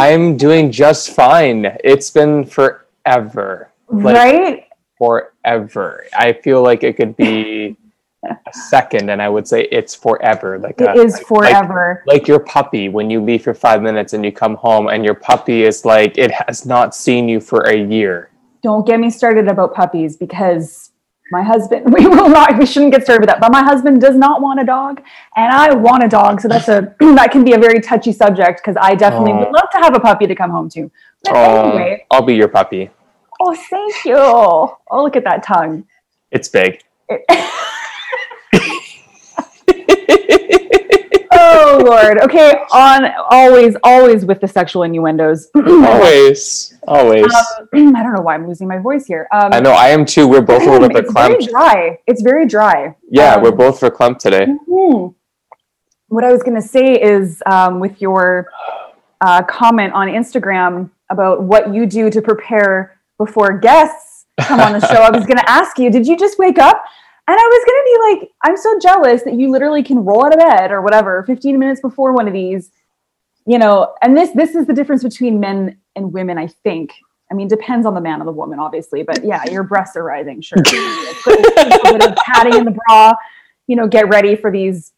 I'm doing just fine. It's been forever. Like, right? Forever. I feel like it could be a second, and I would say it's forever. Like It a, is like- forever. Like, your puppy when you leave for five minutes and you come home, and your puppy is like it has not seen you for a year. Don't get me started about puppies because my husband, we will not, we shouldn't get started with that. But my husband does not want a dog, and I want a dog. So that's a, that can be a very touchy subject because I definitely would love to have a puppy to come home to. But anyway, I'll be your puppy. oh, thank you. Oh, look at that tongue. It's big. oh Lord. Okay, on always, always with the sexual innuendos. always, always. Um, I don't know why I'm losing my voice here. Um, I know. I am too. We're both a little bit it's very dry. It's very dry. Yeah, Um, we're both verklempt today. Mhm. What I was going to say is um, with your uh, comment on Instagram about what you do to prepare before guests come on the show, I was going to ask you, did you just wake up? And I was going to be like, I'm so jealous that you literally can roll out of bed or whatever 15 minutes before one of these, you know. And this this is the difference between men and women, I think. I mean, depends on the man or the woman, obviously, but yeah, your breasts are rising, sure. Put a little bit of padding in the bra, you know, get ready for these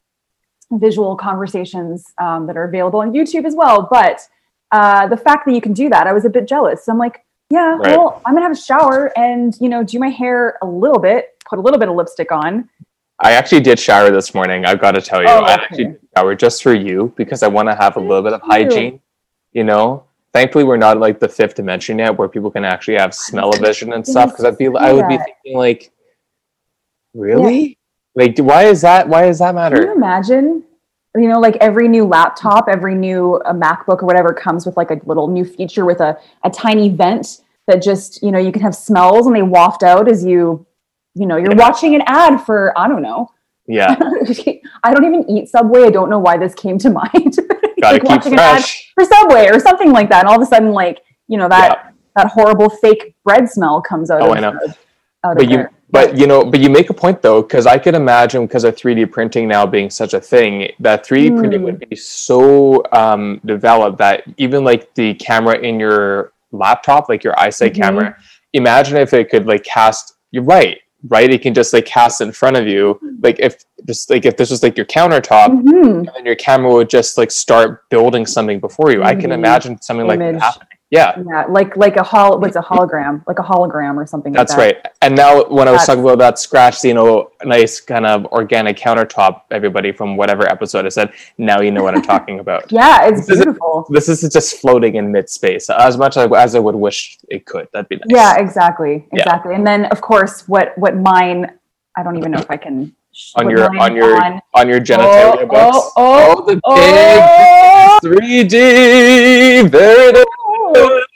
visual conversations um, that are available on YouTube as well. But uh, the fact that you can do that, I was a bit jealous. So I'm like, yeah, Right. well, I'm gonna have a shower and you know do my hair a little bit, put a little bit of lipstick on. I actually did shower this morning. I've got to tell you, Oh, I actually did shower just for you because I want to have a little bit of hygiene. You know, thankfully we're not like the fifth dimension yet, where people can actually have smell vision and stuff. Because I'd be, I would be thinking like, really, like, why is that? Why does that matter? Can you imagine? You know, like every new laptop, every new uh, MacBook or whatever comes with like a little new feature with a, a tiny vent that just, you know, you can have smells and they waft out as you, you know, you're Yeah. watching an ad for, I don't know. Yeah, I don't even eat Subway. I don't know why this came to mind. gotta Like keep watching an ad for Subway or something like that. And all of a sudden, like, you know, that, that horrible fake bread smell comes out Oh, of I know. Out of But you, there. but you know, but you make a point though, because I could imagine because of 3D printing now being such a thing, that 3D printing Hmm. would be so um, developed that even like the camera in your laptop, like your eyesight Mhm. camera, imagine if it could like cast. You're right, right? It can just like cast in front of you, like if just like if this was like your countertop. Mhm. And then your camera would just like start building something before you. I can Mhm. imagine something like that happening. Yeah, Yeah, like like a hol what's a hologram, like a hologram or something. That's like right. And now, when I was That's- talking about that scratch, you know, nice kind of organic countertop, everybody from whatever episode I said, now you know what I'm talking about. Yeah, it's This is- beautiful. This is just floating in mid space as much as, as I would wish it could. That'd be nice. Yeah, exactly, Yeah. exactly. And then of course, what what mine? I don't even know if I can. On your on your on- on your oh, genitalia Oh, box. oh, oh, the big oh. 3D. There it is.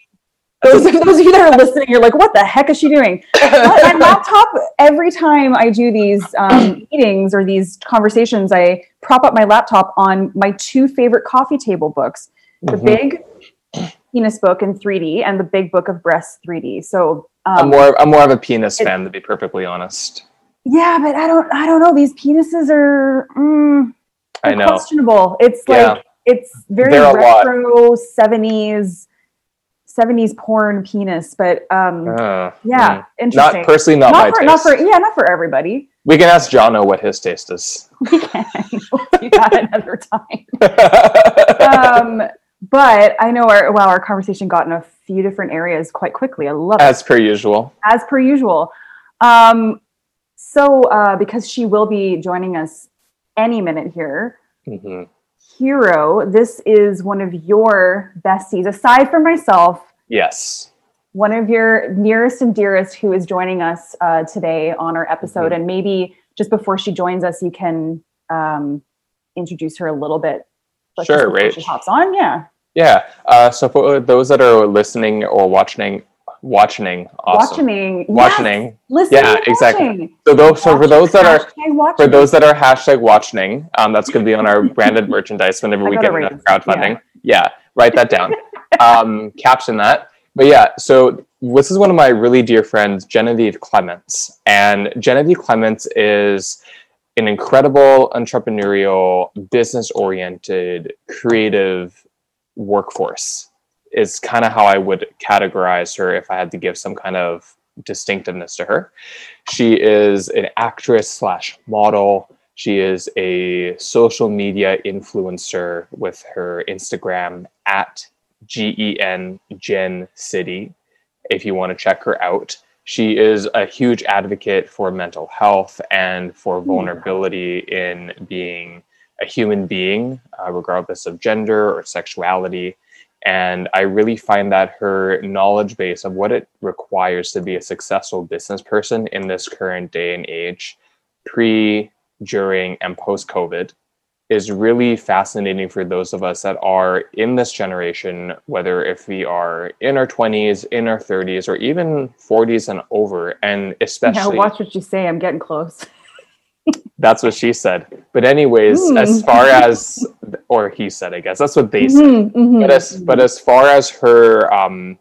Those, those of you that are listening, you're like, what the heck is she doing? my laptop, every time I do these um, meetings or these conversations, I prop up my laptop on my two favorite coffee table books the Mhm. big penis book in 3D and the big book of breasts 3D. So, I'm um, more I'm more of a penis it- fan, to be perfectly honest. yeah, but I don't, I don't know. These penises are mm, I know. questionable. It's Yeah. like, it's very They're retro 70s, 70s porn penis, but um, Uh, yeah, mm. interesting. Not personally, not, my for, taste. not for yeah, not for everybody. we can ask Jono what his taste is. We can we'll do that another time. Um, but I know our wow, our conversation got in a few different areas quite quickly. I love it As per usual. as per usual. Um, so uh, because she will be joining us any minute here, hmm Hiiro, this is one of your besties aside from myself. Yes. one of your nearest and dearest who is joining us uh, today on our episode. Mhm. And maybe just before she joins us, you can um, introduce her a little bit. Sure, right. She hops on, yeah. Yeah. Uh, so for those that are listening or watching, watching, awesome. Watching, Watching. listening, Yeah, exactly. So those, so for those that are for those that are hashtag watching, um, that's going to be on our branded merchandise whenever we get enough crowdfunding. Yeah. write that down. Um, caption that. But yeah, so this is one of my really dear friends, Genevieve Clements, and Genevieve Clements is an incredible entrepreneurial, business-oriented, creative workforce. is kind of how I would categorize her if I had to give some kind of distinctiveness to her. She is an actress slash model. She is a social media influencer with her Instagram at G E N Gen City. If you want to check her out, she is a huge advocate for mental health and for vulnerability in being a human being, uh, regardless of gender or sexuality. And I really find that her knowledge base of what it requires to be a successful business person in this current day and age, pre, during, and post COVID, is really fascinating for those of us that are in this generation, whether if we are in our 20s, in our 30s, or even 40s and over. And especially. Yeah, watch what you say. I'm getting close. that's what she said. But, anyways, mm. as far as, or he said, I guess, that's what they said. Mm-hmm, mm-hmm, but, as, but as far as her, um,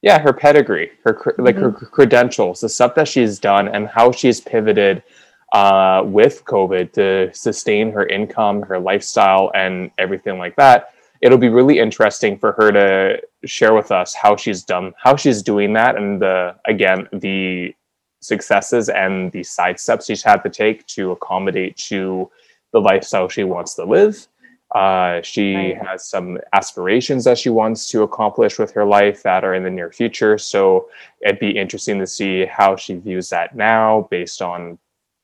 yeah, her pedigree, her like mm-hmm. her credentials, the stuff that she's done, and how she's pivoted uh, with COVID to sustain her income, her lifestyle, and everything like that. It'll be really interesting for her to share with us how she's done, how she's doing that, and the again the successes and the side steps she's had to take to accommodate to the lifestyle she wants to live. Uh, she right. has some aspirations that she wants to accomplish with her life that are in the near future. So it'd be interesting to see how she views that now based on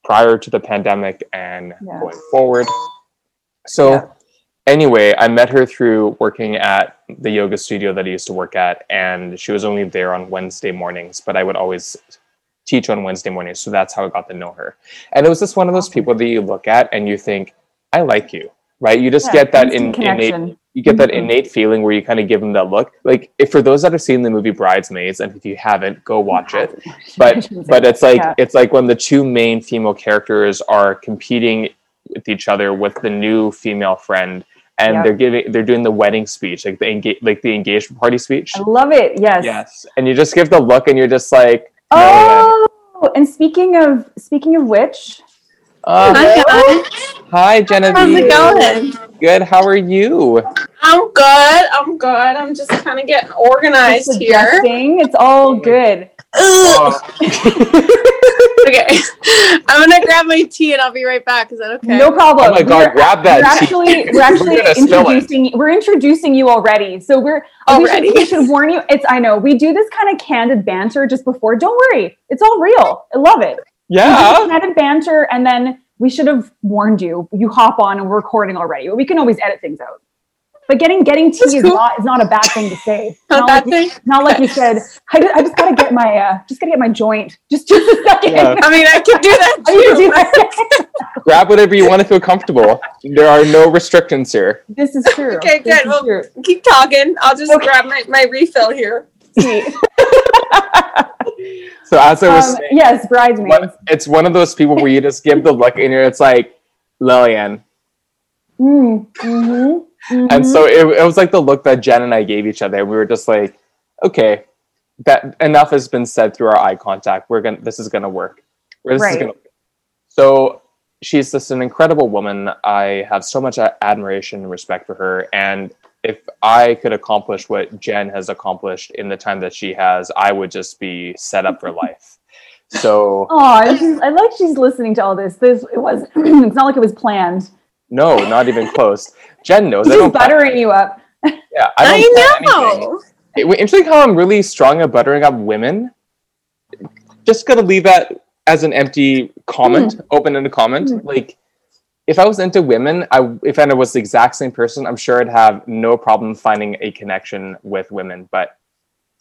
prior to the pandemic and yeah. going forward. So, yeah. anyway, I met her through working at the yoga studio that I used to work at, and she was only there on Wednesday mornings, but I would always teach on Wednesday mornings. So that's how I got to know her. And it was just one of those people that you look at and you think, I like you, right? You just yeah, get that in, innate you get that mm-hmm. innate feeling where you kind of give them that look. Like if for those that have seen the movie Bridesmaids, and if you haven't, go watch it. But but it's like yeah. it's like when the two main female characters are competing with each other with the new female friend and yep. they're giving they're doing the wedding speech like the engage like the engagement party speech i love it yes yes and you just give the look and you're just like oh and speaking of speaking of which uh, hi guys hi genevieve how's it going good how are you I'm good. I'm good. I'm just kind of getting organized here. It's all oh good. Oh. okay. I'm gonna grab my tea and I'll be right back. Is that okay? No problem. Oh my god, we're, grab that. We're actually we're actually we're introducing we're introducing you already. So we're already. We should, we should warn you. It's I know we do this kind of candid banter just before. Don't worry, it's all real. I love it. Yeah. Candid banter, and then we should have warned you. You hop on and we're recording already. We can always edit things out. But getting getting tea is not is not a bad thing to say. not, not bad like, thing. Not like you said. I just, I just gotta get my uh, just gotta get my joint. Just just a second. Yeah. I mean, I can do that. Too. do that. Grab whatever you want to feel comfortable. There are no restrictions here. This is true. Okay, this good. Well, true. keep talking. I'll just okay. grab my, my refill here. So as I was um, saying, yes, bridesmaids. It's one of those people where you just give the look and it's like Lillian. Mm, mm-hmm. Mm-hmm. And so it, it was like the look that Jen and I gave each other. We were just like, okay, that enough has been said through our eye contact. We're gonna this is gonna work. This right. is gonna So she's just an incredible woman. I have so much admiration and respect for her. And if I could accomplish what Jen has accomplished in the time that she has, I would just be set up for life. So oh, I like she's listening to all this. This it was it's not like it was planned. No, not even close. Jen knows. She's buttering you up. Yeah, I, I know. It, interesting how I'm really strong at buttering up women. Just gonna leave that as an empty comment, mm. open-ended comment. Mm. Like, if I was into women, I if I was the exact same person, I'm sure I'd have no problem finding a connection with women. But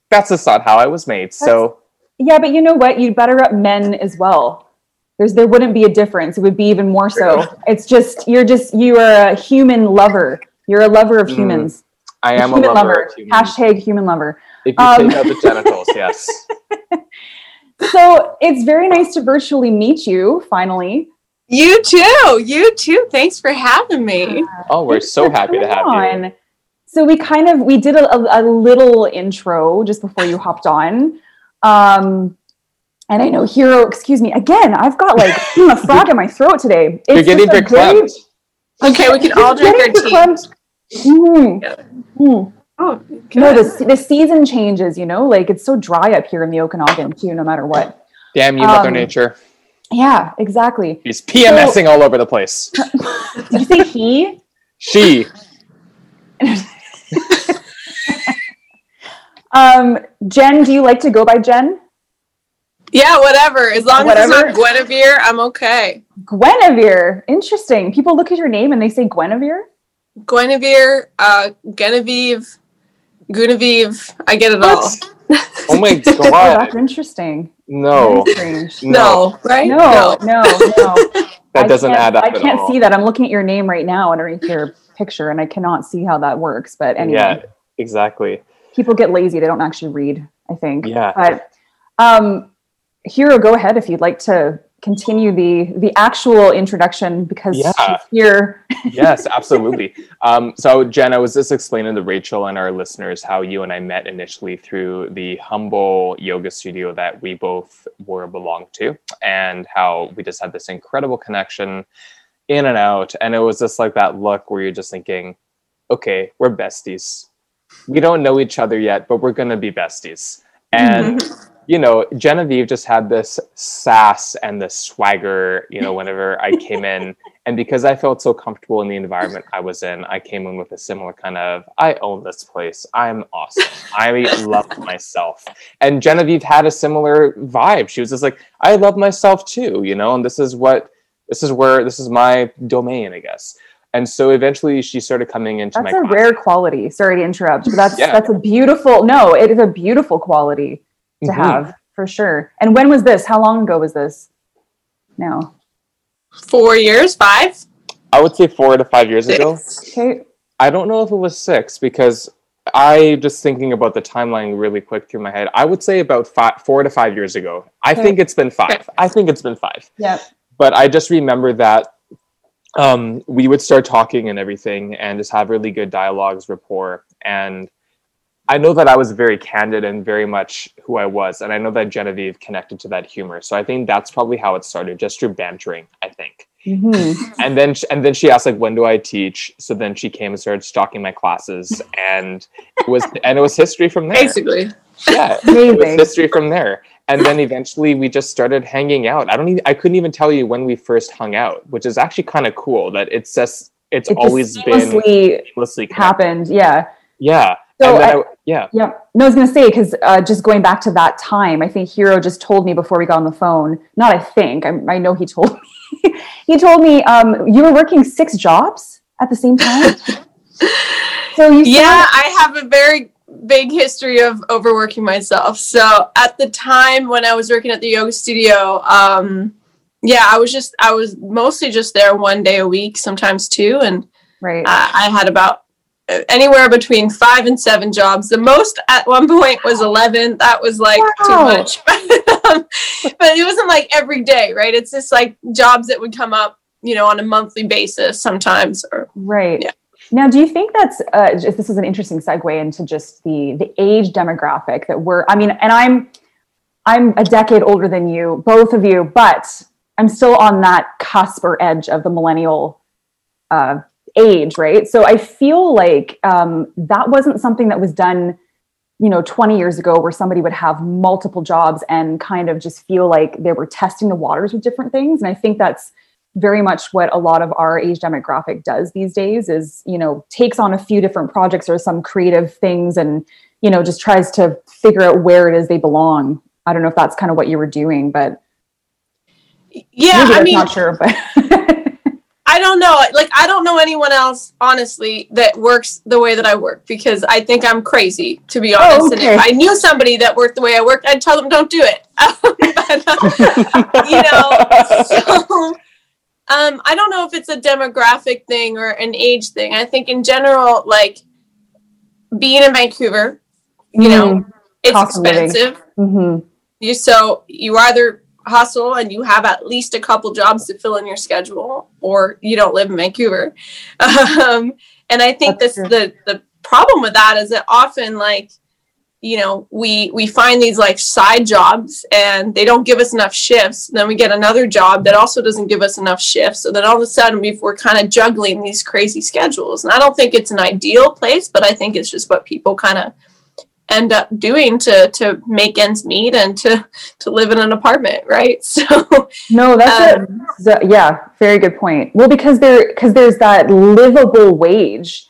that's just not how I was made. That's, so yeah, but you know what? You'd butter up men as well there's there wouldn't be a difference. It would be even more so. It's just you're just you are a human lover. You're a lover of mm. humans. Mm, I am a, a lover. lover. Hashtag human lover. If you um, take out the genitals, yes. so it's very nice to virtually meet you finally. You too. You too. Thanks for having me. oh, we're so happy to have on. you. So we kind of we did a, a, little intro just before you hopped on. Um, and I know Hiiro, excuse me, again, I've got like a frog in my throat today. It's You're getting verklempt. Okay, we can all drink our tea. Mm. Yeah. Mm. Oh, No, good. the, the season changes, you know, like it's so dry up here in the Okanagan too, no matter what. Damn you, Mother Um, Nature. Yeah, exactly. He's PMSing all over the place. Did you say he? She. Um, Jen, do you like to go by Jen? yeah, whatever. As long as Whatever. it's not Guinevere, I'm okay. Guinevere. Interesting. People look at your name and they say Guinevere. Guinevere, uh, Genevieve, Guinevere. I get it all. Oh my Oh, god. that's interesting. No. Strange. No. No, right? No, no, no. That I doesn't can't- add up. I can't see that. I'm looking at your name right now underneath your picture, and I cannot see how that works. But anyway, Yeah, exactly. people get lazy; they don't actually read. I think. Yeah. But um, Hiiro, go ahead if you'd like to continue the the actual introduction because Yeah. she's here. yes, absolutely. Um, so, Jen, I was just explaining to Rachel and our listeners how you and I met initially through the humble yoga studio that we both were belonged to, and how we just had this incredible connection in and out. And it was just like that look where you're just thinking, okay, we're besties. We don't know each other yet, but we're going to be besties. And you know, Genevieve just had this sass and this swagger, you know, whenever I came in. And because I felt so comfortable in the environment I was in, I came in with a similar kind of, I own this place. I'm awesome. I love myself. And Genevieve had a similar vibe. She was just like, I love myself too, you know, and this is what, this is where, this is my domain, I guess. And so eventually she started coming into That's my a class. rare quality. Sorry to interrupt, but that's Yeah. that's a beautiful. No, it is a beautiful quality to Mhm. have for sure. And when was this? How long ago was this? No. Four years, five, I would say four to five years ago. Okay. I don't know if it was six because I just thinking about the timeline really quick through my head. I would say about five, four to five years ago. I Okay. think it's been five. I think it's been five. Yeah. But I just remember that um, we would start talking and everything, and just have really good dialogues, rapport, and I know that I was very candid and very much who I was, and I know that Genevieve connected to that humor. So I think that's probably how it started, just through bantering. I think hmm and then and then she asked like when do i teach so then she came and started stalking my classes and it was and it was history from there Basically. yeah it was history from there and then eventually we just started hanging out i don't even i couldn't even tell you when we first hung out which is actually kind of cool that it's just it's It just always been seamlessly seamlessly happened. Yeah. yeah So I- I, yeah Yep. No, I was going to say, because uh, just going back to that time, I think Hiiro just told me before we got on the phone, not I think, I, I know he told me, he told me um, you were working six jobs at the same time. so you Yeah, I have a very big history of overworking myself. So at the time when I was working at the yoga studio, um, yeah, I was just I was mostly just there one day a week, sometimes two, and right. uh, I had about anywhere between five and seven jobs. The most at one point was eleven. That was like too much, Um, but it wasn't like every day, right? It's just like jobs that would come up, you know, on a monthly basis sometimes, or Right. Yeah. Now, do you think that's uh, just, this is an interesting segue into just the the age demographic that we're? I mean, and I'm I'm a decade older than you, both of you, but I'm still on that cusp or edge of the millennial uh, age, right? So I feel like um, that wasn't something that was done, you know, 20 years ago, where somebody would have multiple jobs and kind of just feel like they were testing the waters with different things. And I think that's very much what a lot of our age demographic does these days is you know takes on a few different projects or some creative things and you know just tries to figure out where it is they belong i don't know if that's kind of what you were doing but yeah, I mean, not sure but I don't know. Like, I don't know anyone else, honestly, that works the way that I work because I think I'm crazy, to be honest. Oh, And okay. if I knew somebody that worked the way I worked, I'd tell them don't do it. but, you know, so um, I don't know if it's a demographic thing or an age thing. I think in general, like being in Vancouver, you know, it's cost of living. expensive. Mhm. You so you either hustle and you have at least a couple jobs to fill in your schedule, or you don't live in Vancouver. Um, and I think That's this the the problem with that is that often like you know we we find these like side jobs and they don't give us enough shifts. Then we get another job that also doesn't give us enough shifts. So then all of a sudden we're kind of juggling these crazy schedules. And i don't think it's an ideal place but i think it's just what people kind of end up doing to to make ends meet and to to live in an apartment right? So no that's um, it yeah very good point. Well because there because there's that livable wage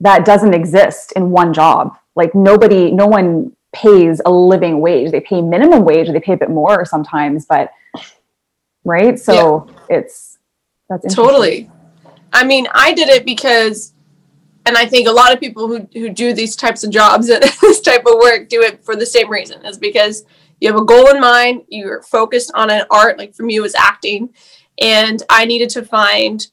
that doesn't exist in one job. Like nobody no one pays a living wage. They pay minimum wage or they pay a bit more sometimes but right? So yeah. it's that's totally. I mean i did it because and i think a lot of people who, who do these types of jobs and this type of work do it for the same reason. Is because you have a goal in mind you're focused on an art like for me it was acting and i needed to find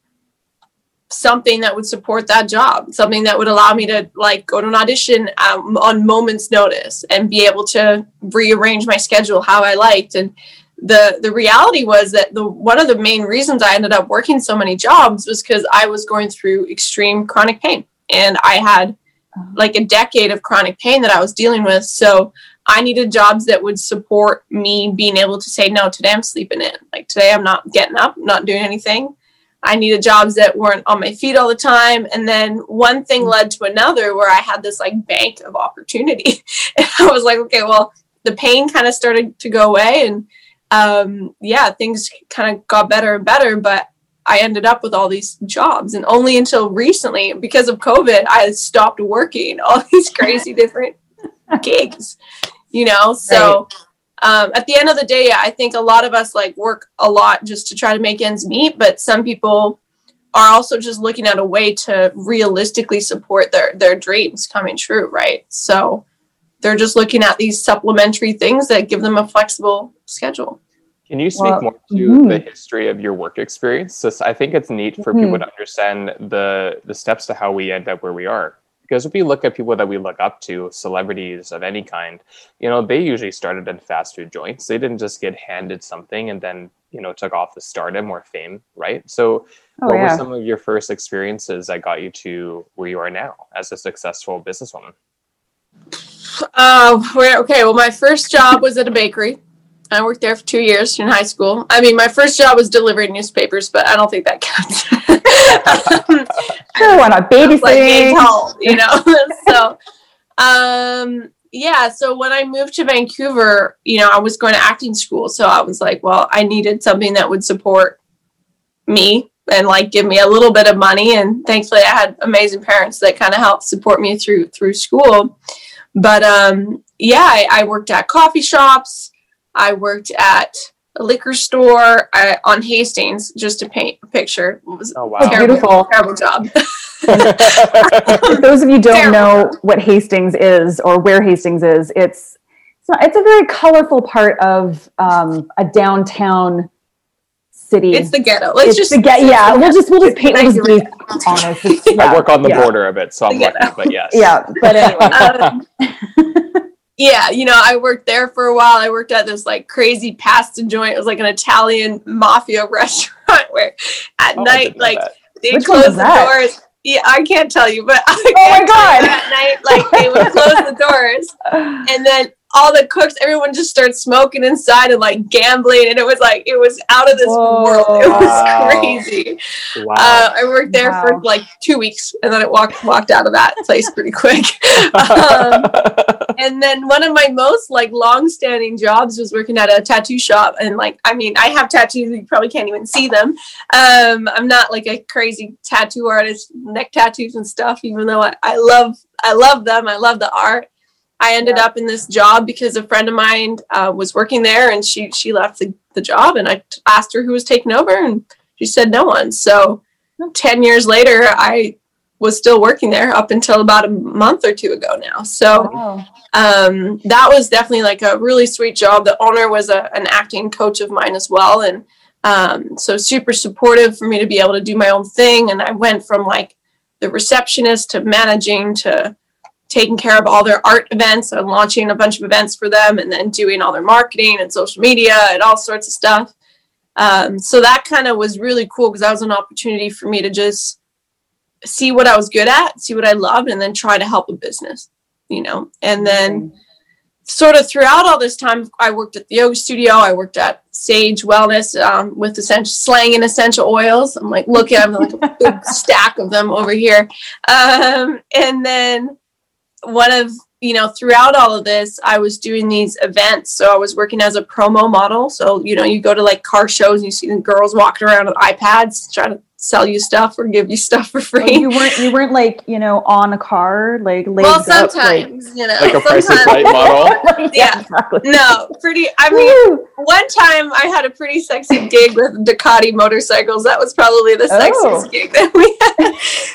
something that would support that job something that would allow me to like go to an audition um, on moments notice and be able to rearrange my schedule how i liked. And the the reality was that the one of the main reasons i ended up working so many jobs was because i was going through extreme chronic pain and i had like a decade of chronic pain that i was dealing with so i needed jobs that would support me being able to say no today i'm sleeping in like today i'm not getting up not doing anything I needed jobs that weren't on my feet all the time. And then one thing led to another where I had this like bank of opportunity. and I was like, okay, well, the pain kind of started to go away. And um, yeah, things kind of got better and better. But I ended up with all these jobs. And only until recently, because of COVID, I stopped working all these crazy different gigs, you know? So. Right um, at the end of the day, I think a lot of us like work a lot just to try to make ends meet, but some people are also just looking at a way to realistically support their their dreams coming true, right? So they're just looking at these supplementary things that give them a flexible schedule. Can you speak well, more to mm-hmm. the history of your work experience? So I think it's neat for mm-hmm. people to understand the the steps to how we end up where we are because if we look at people that we look up to celebrities of any kind you know they usually started in fast food joints they didn't just get handed something and then you know took off the stardom or fame right so oh, what yeah. were some of your first experiences that got you to where you are now as a successful businesswoman uh, okay well my first job was at a bakery I worked there for two years in high school. I mean, my first job was delivering newspapers, but I don't think that counts. not babysitting? Like you know. so, um, yeah. So when I moved to Vancouver, you know, I was going to acting school, so I was like, well, I needed something that would support me and like give me a little bit of money. And thankfully, I had amazing parents that kind of helped support me through through school. But um, yeah, I, I worked at coffee shops. I worked at a liquor store uh, on Hastings just to paint a picture. It was oh, wow. terrible, beautiful. terrible job. For those of you don't terrible. know what Hastings is or where Hastings is, it's it's, not, it's a very colorful part of um, a downtown city. It's the ghetto. Let's it's just the get. Yeah, we'll just we'll just paint. We'll just be honest. yeah, I work on the yeah. border of it, so I'm lucky. But yes. Yeah, but anyway. Um, yeah, you know, I worked there for a while. I worked at this like crazy pasta joint. It was like an Italian mafia restaurant where at oh, night, like they close the doors. Yeah, I can't tell you, but oh my god! At night, like they would close the doors, and then all the cooks, everyone just started smoking inside and like gambling, and it was like it was out of this Whoa, world. It was wow. crazy. Wow. Uh, I worked there wow. for like two weeks, and then I walked walked out of that place pretty quick. um, and then one of my most like long-standing jobs was working at a tattoo shop, and like I mean, I have tattoos. You probably can't even see them. Um, I'm not like a crazy tattoo artist, neck tattoos and stuff. Even though I, I love I love them, I love the art I ended yeah. up in this job because a friend of mine uh, was working there and she she left the, the job and I t- asked her who was taking over and she said no one. So 10 years later, I was still working there up until about a month or two ago now. So wow. um, that was definitely like a really sweet job. The owner was a, an acting coach of mine as well. And um, so super supportive for me to be able to do my own thing. And I went from like the receptionist to managing to taking care of all their art events and launching a bunch of events for them and then doing all their marketing and social media and all sorts of stuff. Um, so that kind of was really cool because that was an opportunity for me to just see what I was good at, see what I loved, and then try to help a business, you know. And then sort of throughout all this time, I worked at the yoga studio. I worked at Sage Wellness um, with essential slang and essential oils. I'm like, look at them, like a big stack of them over here. Um, and then one of you know throughout all of this i was doing these events. So i was working as a promo model. So you know you go to like car shows and you see the girls walking around with ipads trying to sell you stuff or give you stuff for free. Oh, you weren't you weren't like you know on a car like legs well, up, like, sometimes you know, Like a Price is sometimes- Right model. Yeah. exactly. No, pretty. I mean, Woo! one time I had a pretty sexy gig with Ducati motorcycles. That was probably the sexiest Oh. gig that we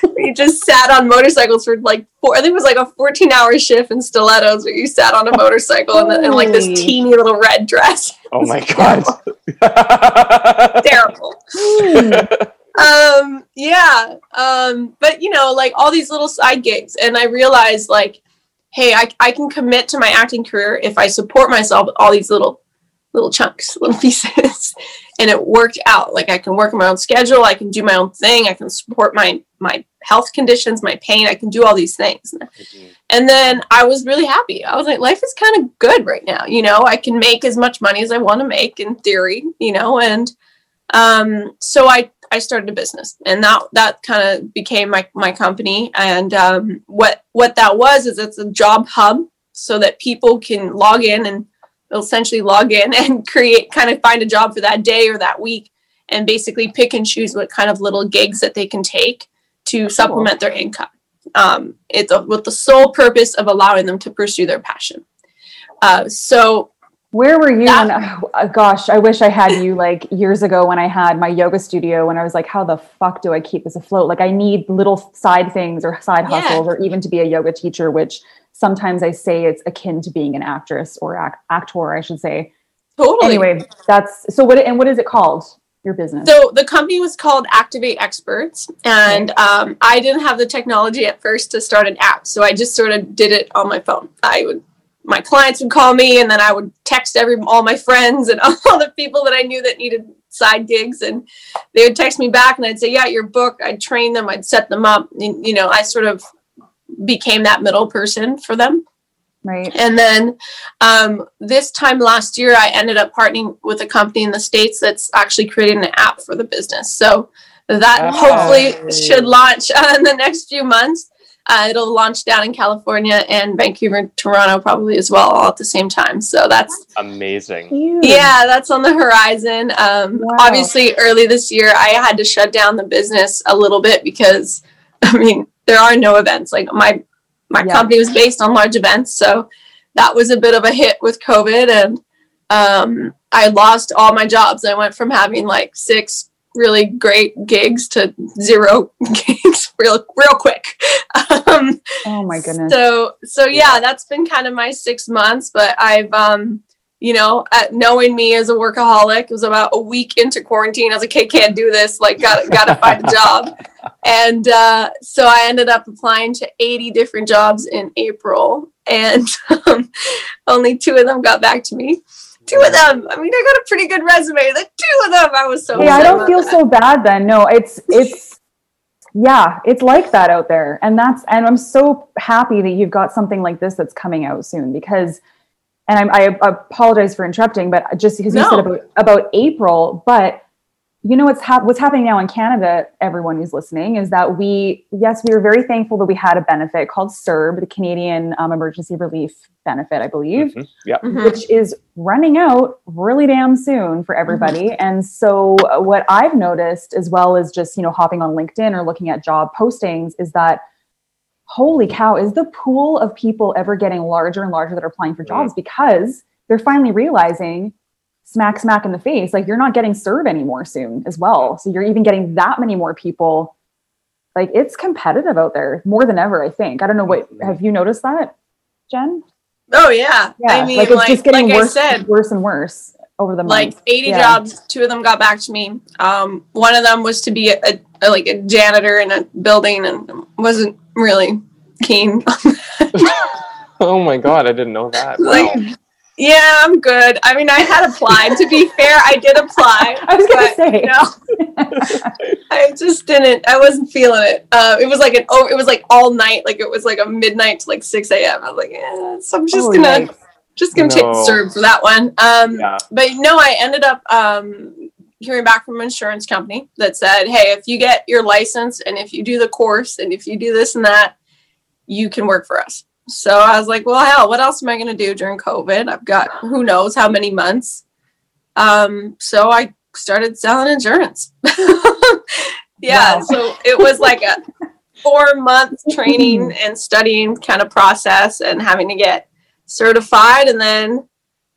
had. we just sat on motorcycles for like four. I think it was like a fourteen-hour shift in stilettos, where you sat on a motorcycle in, the, in like this teeny little red dress. Oh my god. Terrible. Um yeah um but you know like all these little side gigs and i realized like hey I, I can commit to my acting career if i support myself with all these little little chunks little pieces and it worked out. Like i can work my own schedule i can do my own thing i can support my my health conditions my pain i can do all these things. And then i was really happy. I was like life is kind of good right now you know? I can make as much money as i want to make in theory you know and um so i i started a business and that that kind of became my my company. And um what what that was is it's a job hub so that people can log in and essentially log in and create kind of find a job for that day or that week and basically pick and choose what kind of little gigs that they can take to supplement their income. Um, it's a, with the sole purpose of allowing them to pursue their passion. Uh, so Where were you when, oh, gosh, I wish I had you like years ago when I had my yoga studio when I was like, how the fuck do I keep this afloat? Like, I need little side things or side Yeah. hustles or even to be a yoga teacher, which sometimes I say it's akin to being an actress or act- actor, I should say. totally Anyway, that's so what, and what is it called? Your business? So the company was called Activate Xperts, and um, I didn't have the technology at first to start an app, so I just sort of did it on my phone. I would, my clients would call me, and then I would text every all my friends and all the people that I knew that needed side gigs, and they would text me back, and I'd say, "Yeah, your book." I'd train them, I'd set them up, and you know, I sort of became that middle person for them. right. And then um, this time last year, I ended up partnering with a company in the States that's actually creating an app for the business. So that Oh. hopefully should launch uh, in the next few months. Uh, it'll launch down in California and Vancouver and Toronto probably as well, all at the same time. So that's Amazing. Yeah, that's on the horizon. Um, Wow. Obviously, early this year, I had to shut down the business a little bit because, I mean, there are no events. Like my my Yeah. company was based on large events, so that was a bit of a hit with COVID, and um, I lost all my jobs. I went from having like six really great gigs to zero gigs real real quick. Um, Oh my goodness. so so yeah, that's been kind of my six months, but I've um you know, at knowing me as a workaholic, it was about a week into quarantine. I was like, "Okay, can't do this. Like, got got to find a job." And uh, so I ended up applying to 80 different jobs in April, and um, only two of them got back to me. Two of them. I mean, I got a pretty good resume. The two of them, I was so. Hey, I don't feel that. so bad then. No, it's it's yeah, it's like that out there. And that's and I'm so happy that you've got something like this that's coming out soon because and I'm, I apologize for interrupting, but just because you No. said about about April, but you know what's hap- what's happening now in Canada, everyone who's listening, is that we yes, we were very thankful that we had a benefit called CERB, the Canadian um, Emergency Relief Benefit, I believe Mhm. Yeah. Mhm. which is running out really damn soon for everybody. And so, uh, what I've noticed, as well as just you know hopping on LinkedIn or looking at job postings, is that holy cow, is the pool of people ever getting larger and larger that are applying for jobs because they're finally realizing smack smack in the face like you're not getting CERB anymore soon as well so you're even getting that many more people like it's competitive out there more than ever i think i don't know what have you noticed that jen Oh yeah. yeah, I mean, like like, it's just getting like worse, I said, worse and worse over the months. like months. 80 Yeah. jobs two of them got back to me um, one of them was to be a, a, like a janitor in a building and wasn't really keen Oh my god, I didn't know that. Like- Wow. Yeah i'm good i mean i had applied to be fair i did apply I was gonna but, say, no i just didn't i wasn't feeling it uh, it was like an oh it was like all night like it was like a midnight to like 6 a.m i was like eh, so i'm just Oh, gonna yikes. just gonna take the No. CERB for that one. Um, Yeah. but no, I ended up um, hearing back from an insurance company that said, "Hey, if you get your license and if you do the course and if you do this and that, you can work for us." So I was like, "Well, hell, what else am I going to do during COVID? I've got who knows how many months." Um, so I started selling insurance. yeah, Wow. so it was like a four month training and studying kind of process and having to get certified and then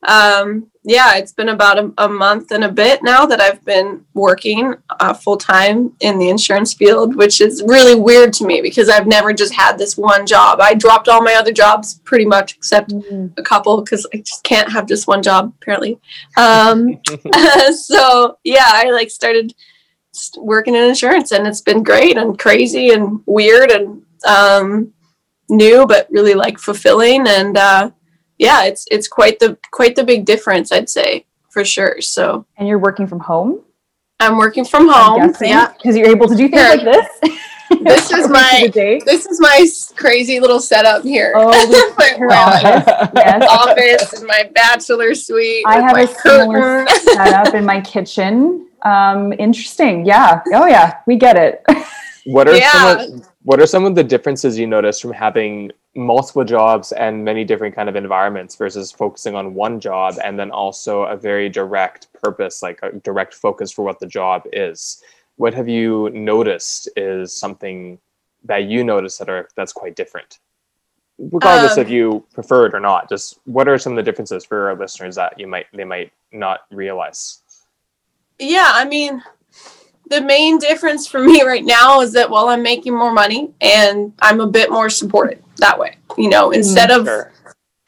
um yeah it's been about a, a month and a bit now that i've been working uh, full time in the insurance field which is really weird to me because i've never just had this one job i dropped all my other jobs pretty much except Mm. a couple because i just can't have just one job apparently um so yeah i like started working in insurance and it's been great and crazy and weird and um new but really like fulfilling and uh yeah it's it's quite the quite the big difference i'd say for sure so And you're working from home? i'm working from home guessing, yeah Because you're able to do things Sure. like this. This is my- this is my crazy little setup here Oh, my her office. Yes. office and my bachelor suite I have a similar curtain. setup in my kitchen. Um, interesting. Yeah. Oh, yeah. We get it. What are Yeah. some of, what are some of the differences you notice from having multiple jobs and many different kind of environments versus focusing on one job and then also a very direct purpose, like a direct focus for what the job is? What have you noticed is something that you notice that are that's quite different? Regardless Um, if you prefer it or not, just what are some of the differences for our listeners that you might they might not realize? yeah i mean the main difference for me right now is that while i'm making more money and i'm a bit more supported that way you know instead of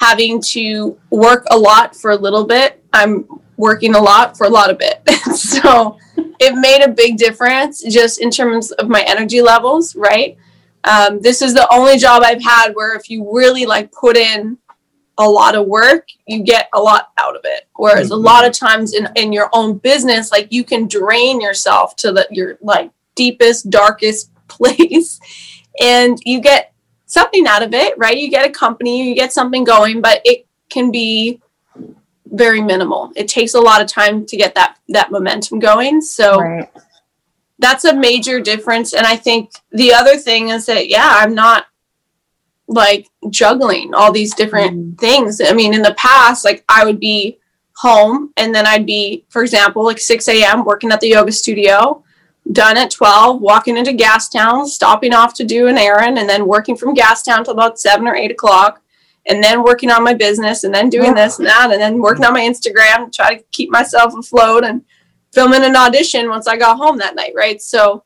having to work a lot for a little bit i'm working a lot for a lot of bit. So it made a big difference just in terms of my energy levels right? Um, this is the only job i've had where if you really like put in a lot of work you get a lot out of it. Whereas a lot of mm-hmm. times in, in your own business like you can drain yourself to the your like deepest darkest place and you get something out of it right? You get a company you get something going but it can be very minimal. It takes a lot of time to get that that momentum going so Right. that's a major difference and i think the other thing is that yeah i'm not like juggling all these different Mm. things i mean in the past like i would be home and then i'd be for example like 6 a.m working at the yoga studio done at 12 walking into gastown stopping off to do an errand and then working from gastown till about 7 or 8 o'clock and then working on my business and then doing this and that and then working on my instagram try to keep myself afloat and filming an audition once i got home that night right so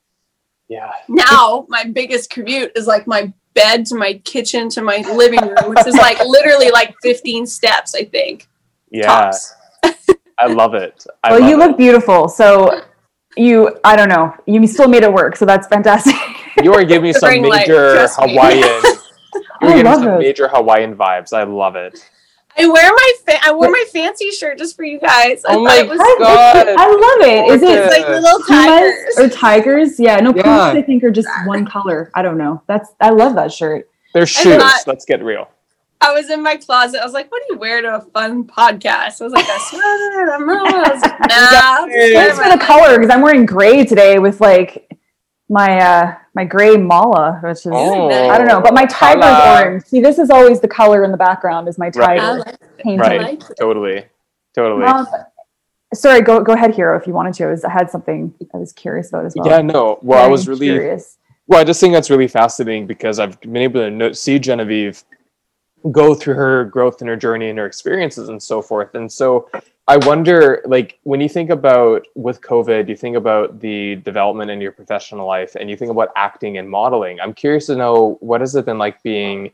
Yeah. now my biggest commute is like my bed to my kitchen to my living room, which is like literally like 15 steps, I think. Yeah. Tops. I love it. I well, love you it. look beautiful. So you, I don't know, you still made it work. So that's fantastic. You are giving me some Bring light, major me. Hawaiian. You're giving me some those. major Hawaiian vibes. I love it. I wear my fa- I wore my fancy shirt just for you guys. I Oh thought my it was God. I love it. Is it like little tigers. or tigers? Yeah, no, pumas I think are just one color. I don't know. That's I love that shirt. They're shoes. thought- Let's get real. I was in my closet. I was like, "What do you wear to a fun podcast?" I was like, "A sweater, a. I was like, "Nah." I'll just wear Thanks for the color because I'm wearing gray today with like my uh my gray mala, which is Oh, I don't know, but my tiger's Hala. orange. See, this is always the color in the background is my Right. tiger I like it. painted. Right. Like. Totally. Totally. Um, sorry, go go ahead, Hiiro, if you wanted to. I, was, I had something I was curious about as well. yeah, no. Well, I was really curious. Well, I just think that's really fascinating because I've been able to no- see Genevieve go through her growth and her journey and her experiences and so forth. And so I wonder, like, when you think about with COVID, you think about the development in your professional life and you think about acting and modeling. I'm curious to know what has it been like being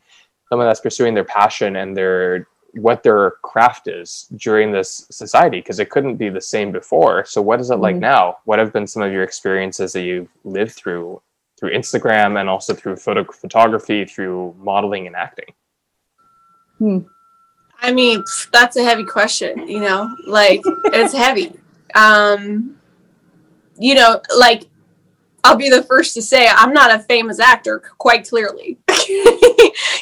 someone that's pursuing their passion and their what their craft is during this society because it couldn't be the same before. So what is it like Mhm. now? What have been some of your experiences that you've lived through through Instagram and also through photo photography, through modeling and acting? I mean, that's a heavy question, you know, like it's heavy. Um, you know, like I'll be the first to say I'm not a famous actor, quite clearly,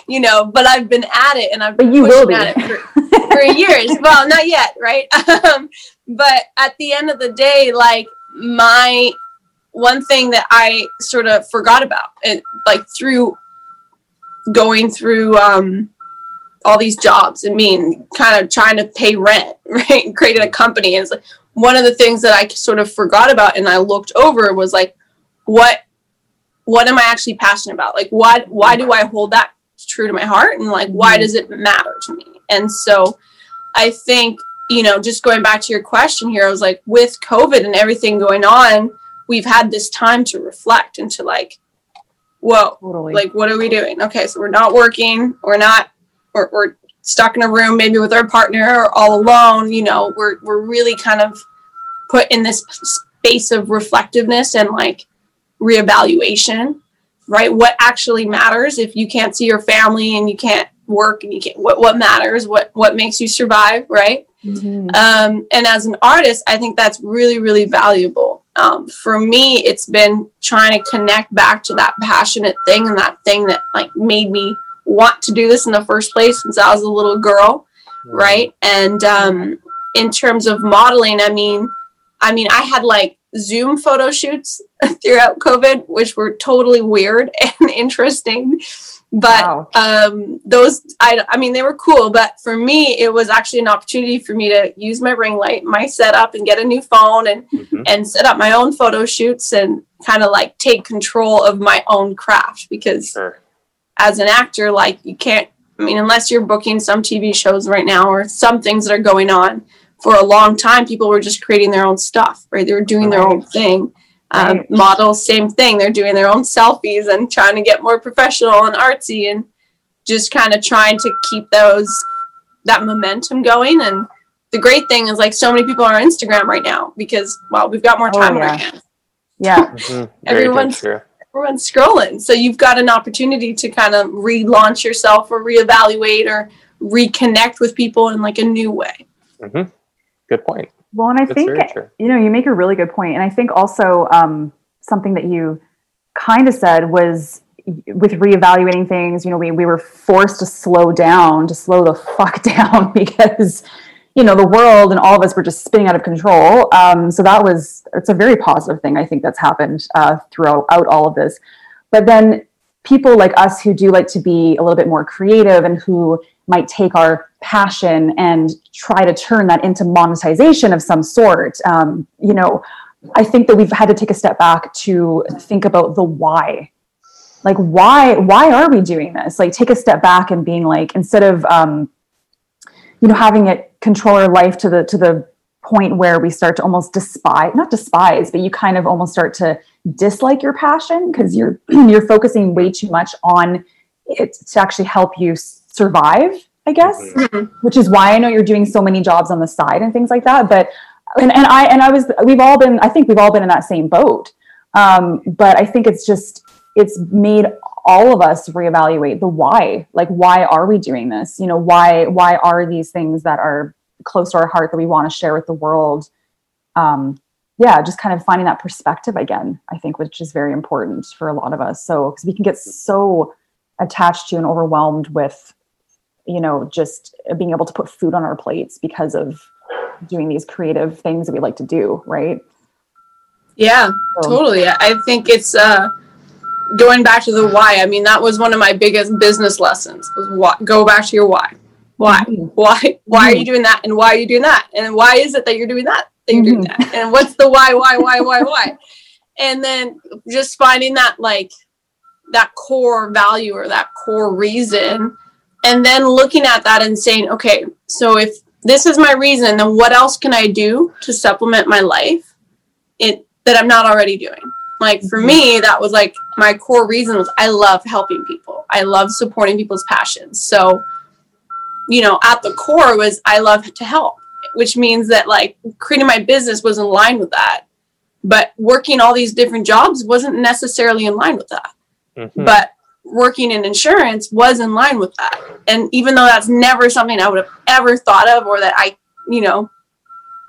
you know, but I've been at it and I've been pushing at it for- for years. Well, not yet, right? Um, but at the end of the day, like my one thing that I sort of forgot about, it like through going through um, all these jobs and mean kind of trying to pay rent, right? And created a company. And it's like one of the things that I sort of forgot about and I looked over was like, what what am I actually passionate about? Like why why do I hold that true to my heart? And like why mm-hmm. does it matter to me? And so I think, you know, just going back to your question here, I was like, with COVID and everything going on, we've had this time to reflect and to like, whoa, Totally. like what are we doing okay so we're not working we're not we're, we're stuck in a room maybe with our partner or all alone you know we're we're really kind of put in this space of reflectiveness and like reevaluation right? What actually matters if you can't see your family and you can't work and you can't what what matters? What what makes you survive right? Mhm. um, and as an artist i think that's really really valuable. Um, for me it's been trying to connect back to that passionate thing and that thing that like made me want to do this in the first place since i was a little girl right and um, in terms of modeling i mean i mean i had like zoom photo shoots throughout covid which were totally weird and interesting but Wow. um those I, I mean they were cool but for me it was actually an opportunity for me to use my ring light my setup and get a new phone and Mhm. and set up my own photo shoots and kind of like take control of my own craft because Sure. As an actor like you can't i mean unless you're booking some tv shows right now or some things that are going on for a long time people were just creating their own stuff right they were doing their own thing um, Right. models same thing they're doing their own selfies and trying to get more professional and artsy and just kind of trying to keep those that momentum going and the great thing is like so many people are on instagram right now because well we've got more Oh, time on our yeah. hands Yeah. Mhm. Very, very Everyone's- true. Everyone's scrolling. So you've got an opportunity to kind of relaunch yourself or reevaluate or reconnect with people in like a new way. Mm-hmm. Good point. Well, and I That's think you know you make a really good point, and I think also um, something that you kind of said was with reevaluating things. You know, we we were forced to slow down, to slow the fuck down because you know the world and all of us were just spinning out of control. Um, so that was it's a very positive thing I think that's happened uh, throughout all of this. But then people like us who do like to be a little bit more creative and who might take our passion and try to turn that into monetization of some sort. Um, you know, I think that we've had to take a step back to think about the why. Like, why? Why are we doing this? Like, take a step back and being like, instead of, um, you know, having it control our life to the to the point where we start to almost despise, not despise, but you kind of almost start to dislike your passion because you're you're focusing way too much on it to actually help you survive i guess. Mhm. which is why i know you're doing so many jobs on the side and things like that but and, and i and i was we've all been i think we've all been in that same boat. Um, but i think it's just it's made all of us reevaluate the why like why are we doing this you know why why are these things that are close to our heart that we want to share with the world um, yeah, just kind of finding that perspective again, I think, which is very important for a lot of us. So, because we can get so attached to and overwhelmed with, you know, just being able to put food on our plates because of doing these creative things that we like to do, right? Yeah, So- totally. I I think it's uh, going back to the why. I mean, that was one of my biggest business lessons was why, go back to your why. Why? Mhm. Why? Why are you doing that? And why are you doing that? And why is it that you're doing that? That you're doing Mhm. that? And what's the why? Why? Why? Why? Why? And then just finding that like that core value or that core reason, and then looking at that and saying, okay, so if this is my reason, then what else can I do to supplement my life? It that I'm not already doing. Like for Mhm. me, that was like my core reason was I love helping people. I love supporting people's passions. So, you know, at the core was I love to help, which means that like creating my business was in line with that. But working all these different jobs wasn't necessarily in line with that Mhm. but working in insurance was in line with that. And even though that's never something I would have ever thought of or that I, you know,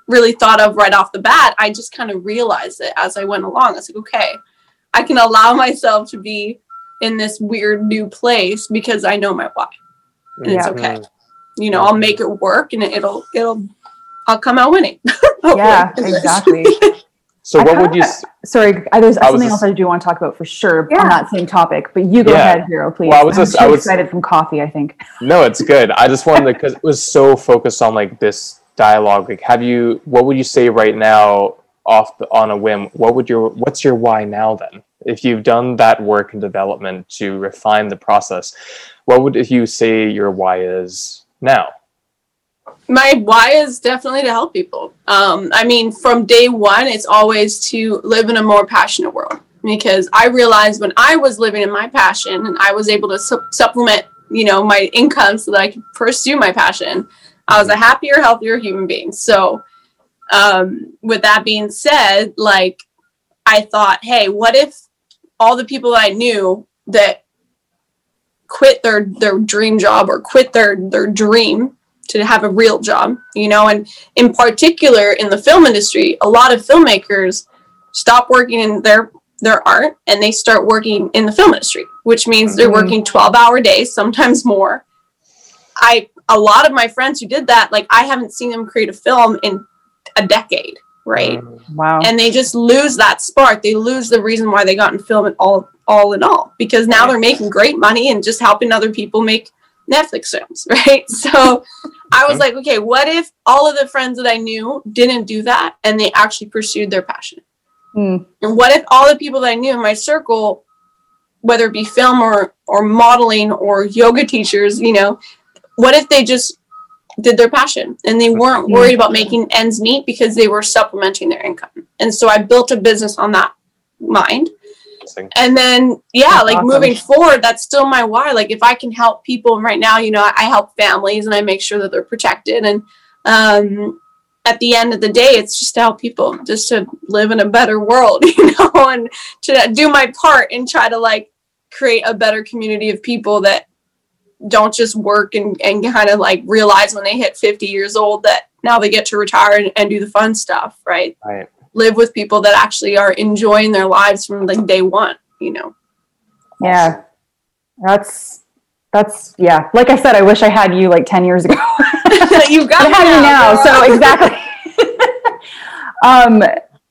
really thought of right off the bat, I just kind of realized it as I went along. I was like, okay, I can allow myself to be in this weird new place because I know my why. And it's Mhm. okay. you know I'll make it work and it'll it'll I'll come out winning. yeah, exactly. So I what would you? s- Sorry, there's I something just- else I do want to talk about for sure Yeah. on that same topic. But you go Yeah. ahead, Hiiro, please. Well, I was I'm just- I was- excited from coffee. I think. No, it's good. I just wanted to because it was so focused on like this dialogue. Like, have you? What would you say right now, off the, on a whim? What would your? What's your why now then? If you've done that work and development to refine the process, what would you say your why is now? my why is definitely to help people. Um, I mean, from day one, it's always to live in a more passionate world because I realized when I was living in my passion and I was able to su- supplement, you know, my income so that I could pursue my passion, I was a happier, healthier human being. So, um, with that being said, like, I thought, hey, what if all the people I knew that quit their their dream job or quit their their dream to have a real job, you know, and in particular in the film industry, a lot of filmmakers stop working in their their art and they start working in the film industry, which means they're Mhm. working 12-hour days, sometimes more. I a lot of my friends who did that, like I haven't seen them create a film in a decade, right? Wow. and they just lose that spark. They lose the reason why they got in film at all, all in all, because now they're making great money and just helping other people make Netflix films, right? So I was like, okay, what if all of the friends that I knew didn't do that and they actually pursued their passion? Hmm. And what if all the people that I knew in my circle, whether it be film or or modeling or yoga teachers, you know, what if they just did their passion and they weren't worried about making ends meet because they were supplementing their income. And so I built a business on that mind. And then yeah, That's like awesome. moving forward, that's still my why. Like if I can help people right now, you know, I, I help families and I make sure that they're protected and um at the end of the day, it's just to help people, just to live in a better world, you know, and to do my part and try to like create a better community of people that don't just work and, and kind of like realize when they hit 50 years old that now they get to retire and, and do the fun stuff, right? Right. Live with people that actually are enjoying their lives from like day one, you know. Yeah. That's that's yeah. Like I said, I wish I had you like ten years ago. You've got I have you now, girl. so exactly. um.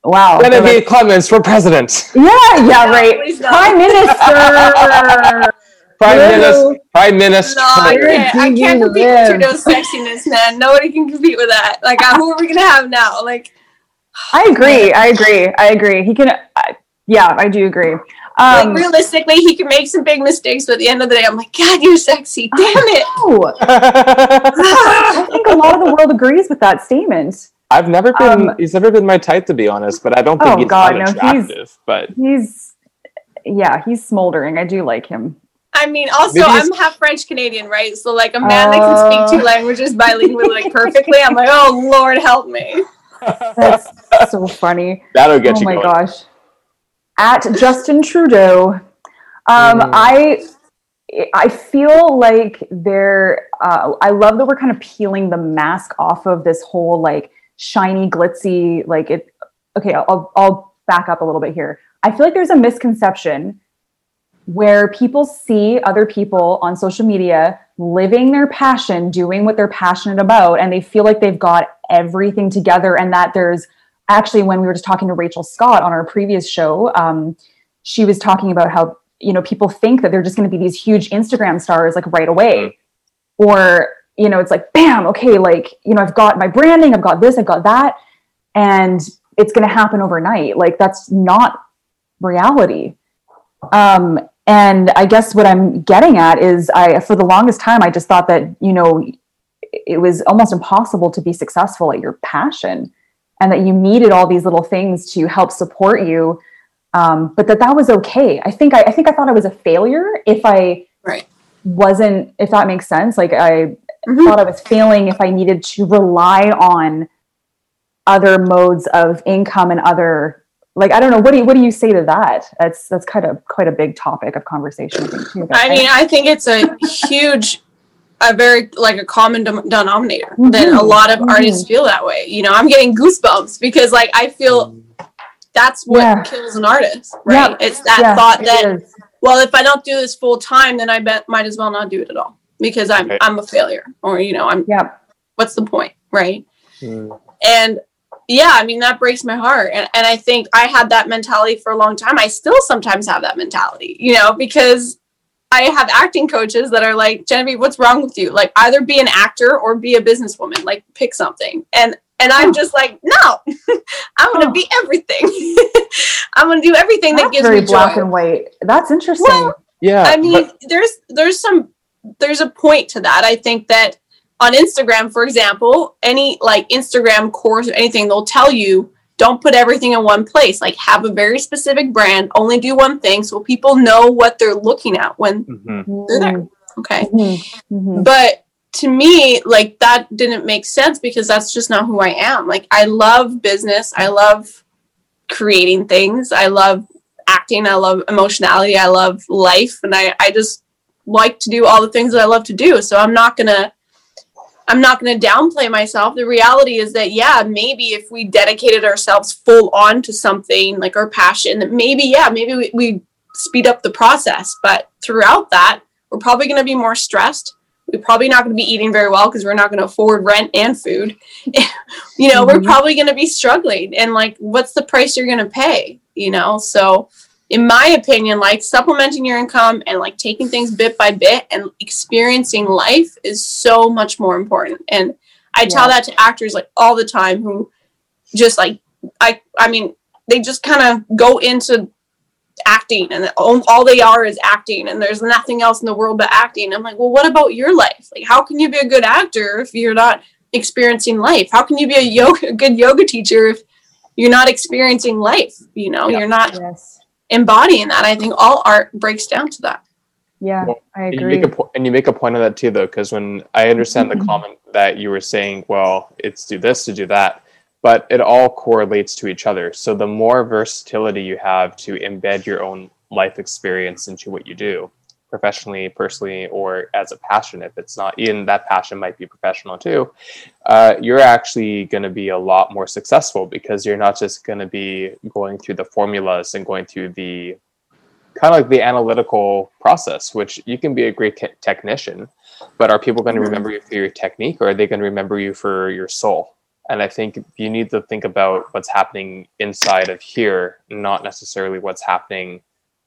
Wow. be Clements for president. Yeah. Yeah. Right. Prime Minister. Prime Hello. Minister. Prime Minister. No, I can't, I can't compete live? with Trudeau's sexiness, man. Nobody can compete with that. Like, uh, who are we gonna have now? Like, I agree. I agree. I agree. He can. I yeah, I do agree. like Um, realistically, he can make some big mistakes, but at the end of the day, I'm like, God, you're sexy. Damn it. no. I think a lot of the world agrees with that statement. I've never been. Um, he's never been my type, to be honest. But I don't think Oh, he's God, no, he's- But He's, yeah, he's smoldering. I do like him. I mean, also, I'm half French Canadian, right? So, like, a man that can speak Uh. two languages bilingually, like, perfectly, I'm like, oh, Lord, help me. That's so funny. that'll get oh you Oh, my going. gosh. At Justin Trudeau, um, Mm. I I feel like there. Uh, I love that we're kind of peeling the mask off of this whole like shiny, glitzy. Like it. Okay, I'll I'll back up a little bit here. I feel like there's a misconception where people see other people on social media living their passion, doing what they're passionate about, and they feel like they've got everything together, and that there's actually when we were just talking to Rachel Scott on our previous show, um, she was talking about how you know people think that they're just going to be these huge Instagram stars like right away, or you know it's like bam, okay, like you know I've got my branding, I've got this, I've got that, and it's going to happen overnight. Like that's not reality. Um, and I guess what I'm getting at is I for the longest time I just thought that you know it was almost impossible to be successful at your passion and that you needed all these little things to help support you um, but that that was okay i think I, I think i thought i was a failure if i Right. wasn't if that makes sense like i Mhm. thought i was failing if i needed to rely on other modes of income and other like i don't know what do you what do you say to that that's that's kind of quite a big topic of conversation I think, too, I mean, I think it's a huge, a very like a common dem- denominator. that a Mhm, lot of mhm. artists feel that way. You know, I'm getting goosebumps because like I feel that's what Yeah. kills an artist, right? Yeah. It's that Yeah, thought that well, if I don't do this full time, then I bet might as well not do it at all. because I'm Right. I'm a failure or you know I'm Yeah. what's the point right Mm. and yeah i mean that breaks my heart and, and i think i had that mentality for a long time i still sometimes have that mentality you know because i have acting coaches that are like genevieve what's wrong with you like either be an actor or be a businesswoman like pick something and and i'm hmm. just like no i'm gonna be everything i'm gonna do everything that gives very me black joy and white. That's interesting. Well, Yeah. I mean, but- there's there's some there's a point to that. I think that on Instagram, for example, any like Instagram course or anything, they'll tell you don't put everything in one place. Like have a very specific brand, only do one thing so people know what they're looking at when Mhm. they're there. Okay. Mhm. Mhm. But to me, like that didn't make sense because that's just not who I am. Like I love business. I love creating things. I love acting. I love emotionality. I love life. And I, I just like to do all the things that I love to do. So I'm not gonna I'm not gonna downplay myself. The reality is that yeah, maybe if we dedicated ourselves full on to something like our passion, that maybe, yeah, maybe we, we speed up the process. But throughout that, we're probably gonna be more stressed we're probably not going to be eating very well because we're not going to afford rent and food. you know, we're Mhm. probably going to be struggling. And like, what's the price you're going to pay? You know, so in my opinion, like supplementing your income and like taking things bit by bit and experiencing life is so much more important. And I tell that to actors like all the time who just like, I, I mean, they just kind of go into acting and all, all they are is acting and there's nothing else in the world but acting i'm like well what about your life like how can you be a good actor if you're not experiencing life how can you be a yoga a good yoga teacher if you're not experiencing life you know Yeah. you're not Yes. Embodying that i think all art breaks down to that Yeah, Well, I And you agree. make a po- and you make a point of that too, though, because when I understand the Mhm. comment that you were saying, well, it's do this to do that, but it all correlates to each other. So the more versatility you have to embed your own life experience into what you do, professionally, personally, or as a passion, if it's not even that passion might be professional too, uh, you're actually going to be a lot more successful because you're not just going to be going through the formulas and going through the kind of like the analytical process, which you can be a great te- technician, but are people going to Mhm. remember you for your technique or are they going to remember you for your soul? And I think you need to think about what's happening inside of here, not necessarily what's happening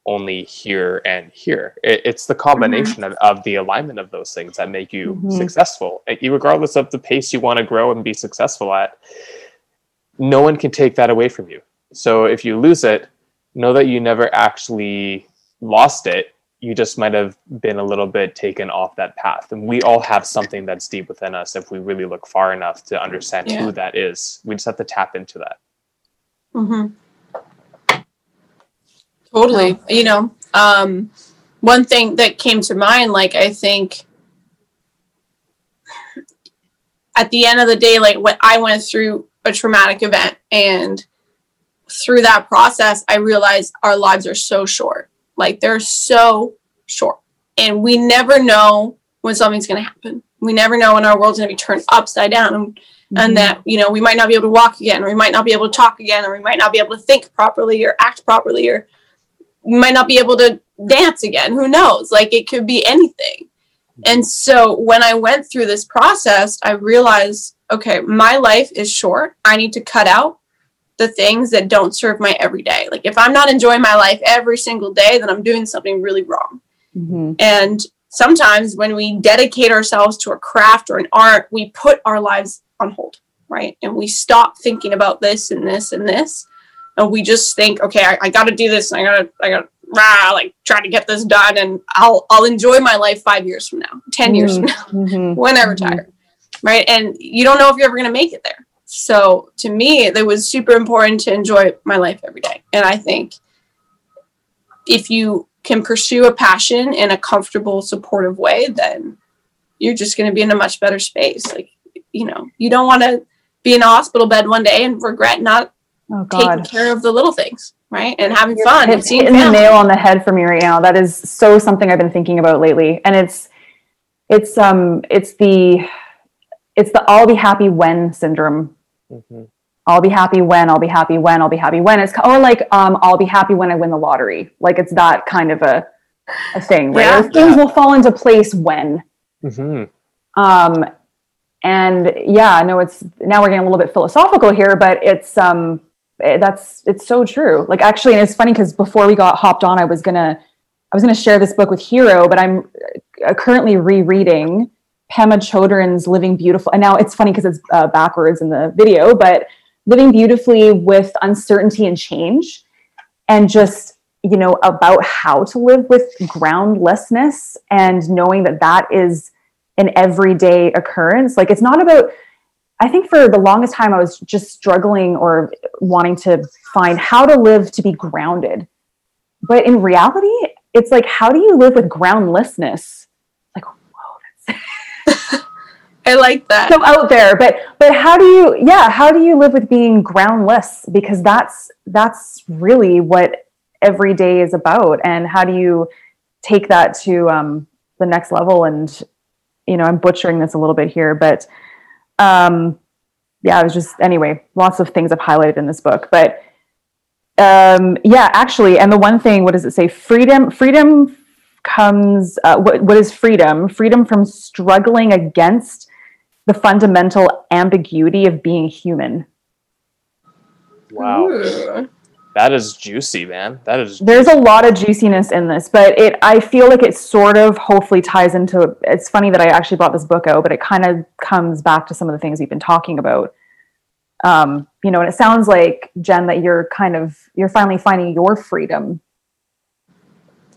only here and here. It, it's the combination of, of the alignment of those things that make you Mhm. successful, regardless of the pace you want to grow and be successful at. No one can take that away from you. So if you lose it, know that you never actually lost it. You just might have been a little bit taken off that path. And we all have something that's deep within us if we really look far enough to understand Yeah. who that is. We just have to tap into that. Mm-hmm. Totally. You know, um, one thing that came to mind, like I think at the end of the day, like what I went through a traumatic event and through that process, I realized our lives are so short. Like they're so short. And we never know when something's going to happen. We never know when our world's going to be turned upside down. And Mm-hmm. and that you know we might not be able to walk again or we might not be able to talk again or we might not be able to think properly or act properly or might not be able to dance again who knows like it could be anything and so when i went through this process i realized okay my life is short i need to cut out the things that don't serve my everyday like if i'm not enjoying my life every single day then i'm doing something really wrong Mhm. and sometimes when we dedicate ourselves to a craft or an art, we put our lives on hold, right? And we stop thinking about this and this and this. And we just think, okay, I, I gotta do this. I gotta, I gotta, rah, like try to get this done. And I'll, I'll enjoy my life five years from now, 10 years from now, Mhm. when I retire, right? And you don't know if you're ever gonna make it there. So to me, it was super important to enjoy my life every day. And I think if you can pursue a passion in a comfortable, supportive way, then you're just going to be in a much better space. Like, you know, you don't want to be in a hospital bed one day and regret not Oh taking care of the little things, right? And having You're fun and hit- seeing hitting the nail on the head for me right now. That is so something I've been thinking about lately, and it's it's um it's the it's the I'll be happy when syndrome. Mhm. I'll be happy when I'll be happy when I'll be happy when it's or like um I'll be happy when I win the lottery. Like it's that kind of a a thing, right? Yeah. Or things will fall into place when Mm-hmm. Um, and yeah, no, it's now we're getting a little bit philosophical here, but it's um, it, that's it's so true. Like actually, and it's funny because before we got hopped on, I was gonna I was gonna share this book with Hiiro, but I'm uh, currently rereading Pema Chodron's Living Beautiful, and now it's funny because it's uh, backwards in the video, but Living Beautifully with Uncertainty and Change, and just you know about how to live with groundlessness and knowing that that is an everyday occurrence like it's not about i think for the longest time i was just struggling or wanting to find how to live to be grounded. But in reality it's like how do you live with groundlessness? Like whoa that's I like that. so out there but but how do you yeah how do you live with being groundless? Because that's that's really what every day is about. And how do you take that to um, the next level? And you know i'm butchering this a little bit here but um, yeah it was just anyway lots of things i've highlighted in this book but um, yeah actually and the one thing what does it say? Freedom freedom comes uh, what, what is freedom? Freedom from struggling against the fundamental ambiguity of being human. Wow, Ooh. That is juicy, man. That is. there's a lot of juiciness in this but it i feel like it sort of hopefully ties into it's funny that i actually brought this book out but it kind of comes back to some of the things we've been talking about um you know and it sounds like jen that you're kind of you're finally finding your freedom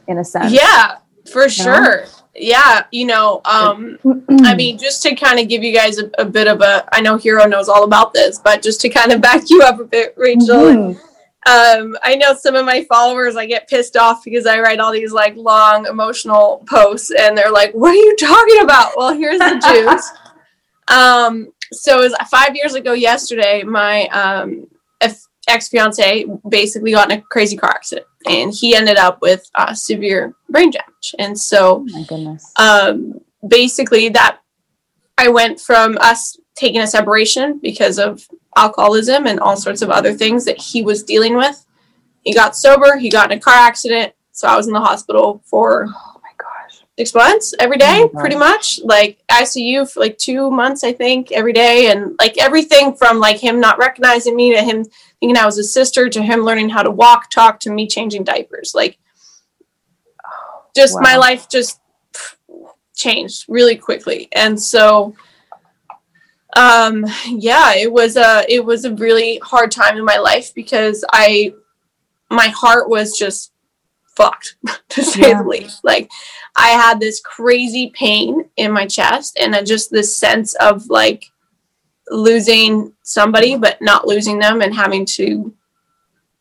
in a sense Yeah, for sure. Yeah, you know, um, I mean, just to kind of give you guys a, a bit of a, I know Hiiro knows all about this, but just to kind of back you up a bit, Rachel. Mhm. Um, I know some of my followers, I get pissed off because I write all these like long emotional posts, and they're like, "What are you talking about?" Well, here's the juice. um, so it was five years ago yesterday. My um, ex fiance basically got in a crazy car accident, and he ended up with uh, severe brain damage, and so Oh my goodness um, basically that I went from us taking a separation because of alcoholism and all sorts of other things that he was dealing with. He got sober, he got in a car accident, so I was in the hospital for oh my gosh six months every day, Oh day, my God. pretty much. Like ICU for like two months, I think, every day, and like everything from like him not recognizing me to him thinking I was his sister to him learning how to walk, talk to me changing diapers. Like just my life just changed really quickly. And so um yeah, it was a it was a really hard time in my life because I my heart was just fucked to say Yeah. the least. Like I had this crazy pain in my chest and then just this sense of like losing somebody but not losing them and having to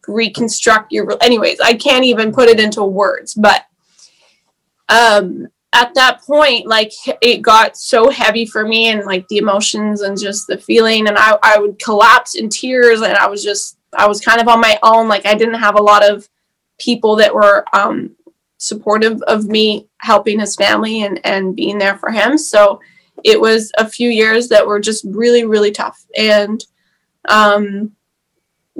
reconstruct your anyways i can't even put it into words but um at that point like it got so heavy for me and like the emotions and just the feeling and i i would collapse in tears and i was just i was kind of on my own like i didn't have a lot of people that were um supportive of me helping his family and and being there for him. So it was a few years that were just really really tough. And um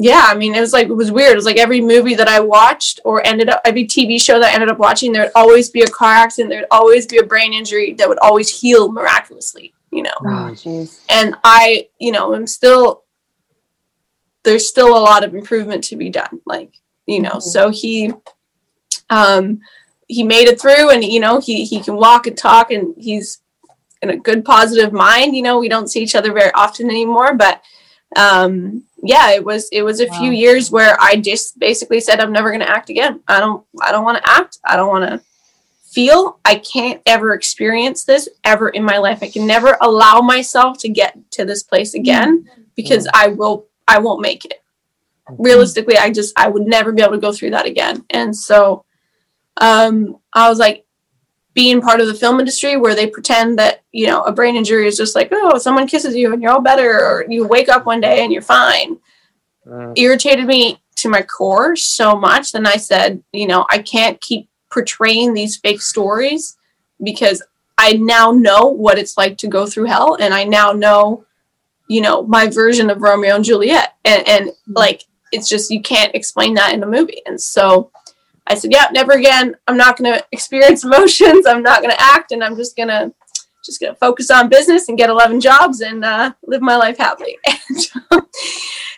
yeah i mean it was like it was weird. It was like every movie that i watched or ended up every tv show that i ended up watching there'd always be a car accident there'd always be a brain injury that would always heal miraculously you know? Oh and i you know i'm still there's still a lot of improvement to be done like you know? Mhm. so he um he made it through and you know he he can walk and talk and he's in a good positive mind you know? We don't see each other very often anymore but um yeah it was it was a few years where i just basically said i'm never going to act again. I don't i don't want to act. I don't want to feel. I can't ever experience this ever in my life. I can never allow myself to get to this place again because i will i won't make it. Realistically i just i would never be able to go through that again. And so um i was like being part of the film industry where they pretend that you know a brain injury is just like oh someone kisses you and you're all better or you wake up one day and you're fine. Mm, irritated me to my core so much then i said you know i can't keep portraying these fake stories because i now know what it's like to go through hell and i now know you know my version of romeo and juliet. And, and like it's just you can't explain that in a movie. And so i said yeah never again. I'm not going to experience emotions. I'm not going to act and i'm just going to just gonna focus on business and get 11 jobs and uh, live my life happily. And um,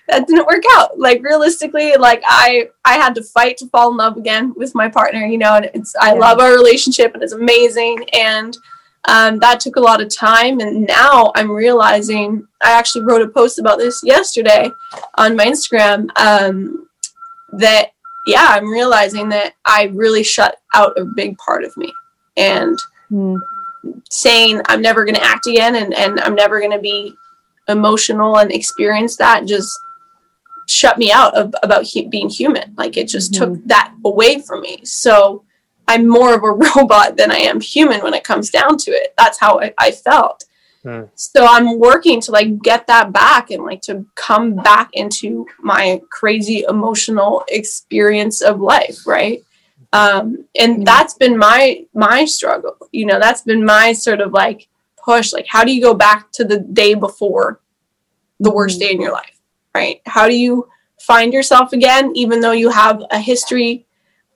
that didn't work out. Like realistically like i i had to fight to fall in love again with my partner you know and it's i Yeah. love our relationship and it's amazing and um, that took a lot of time and now i'm realizing i actually wrote a post about this yesterday on my instagram um, that yeah i'm realizing that i really shut out a big part of me and Hmm. saying I'm never going to act again and, and I'm never going to be emotional and experience that just shut me out of about hu- being human. Like it just took that away from me. So I'm more of a robot than I am human when it comes down to it. That's how I, I felt. Hmm. So I'm working to like get that back and like to come back into my crazy emotional experience of life, right? um and Mhm. that's been my my struggle you know that's been my sort of like push like how do you go back to the day before the worst day in your life right how do you find yourself again even though you have a history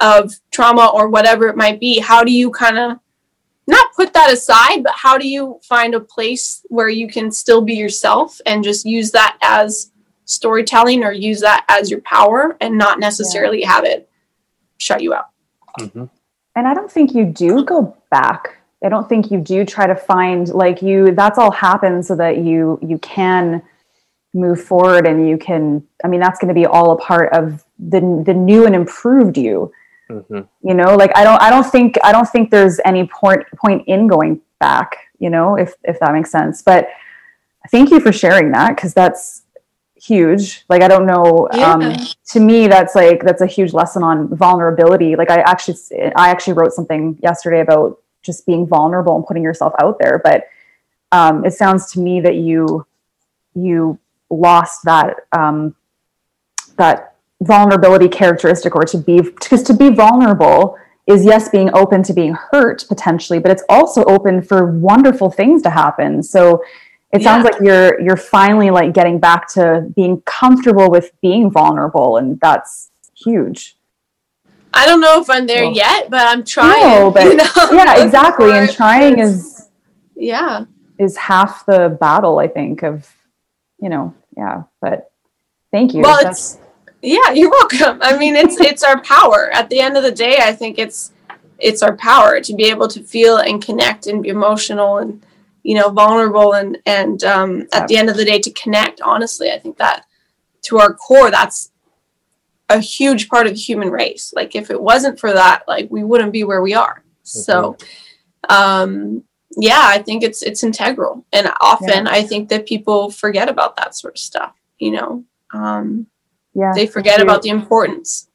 of trauma or whatever it might be how do you kind of not put that aside but how do you find a place where you can still be yourself and just use that as storytelling or use that as your power and not necessarily have it shut you out Mhm. And I don't think you do go back. I don't think you do try to find like you that's all happens so that you you can move forward and you can I mean that's going to be all a part of the the new and improved you. Mhm. You know, like I don't I don't think I don't think there's any point point in going back, you know, if if that makes sense. But thank you for sharing that cuz that's huge. Like I don't know um to me that's like that's a huge lesson on vulnerability like i actually i actually wrote something yesterday about just being vulnerable and putting yourself out there but um, it sounds to me that you you lost that um, that vulnerability characteristic or to be because to be vulnerable is yes being open to being hurt potentially but it's also open for wonderful things to happen so it sounds Yeah. like you're you're finally like getting back to being comfortable with being vulnerable and that's huge I don't know if I'm there Well, yet, but I'm trying. no but you know? yeah exactly and trying is yeah. is half the battle i think of you know yeah but thank you Well, That's- it's yeah. You're welcome. I mean, it's it's our power. At the end of the day, I think it's it's our power to be able to feel and connect and be emotional and you know vulnerable and and um, at the end of the day to connect. Honestly, I think that to our core, that's a huge part of the human race. Like if it wasn't for that, like we wouldn't be where we are. So, um, yeah, I think it's it's integral, and often I think that people forget about that sort of stuff. You know, um, yeah they forget about the importance.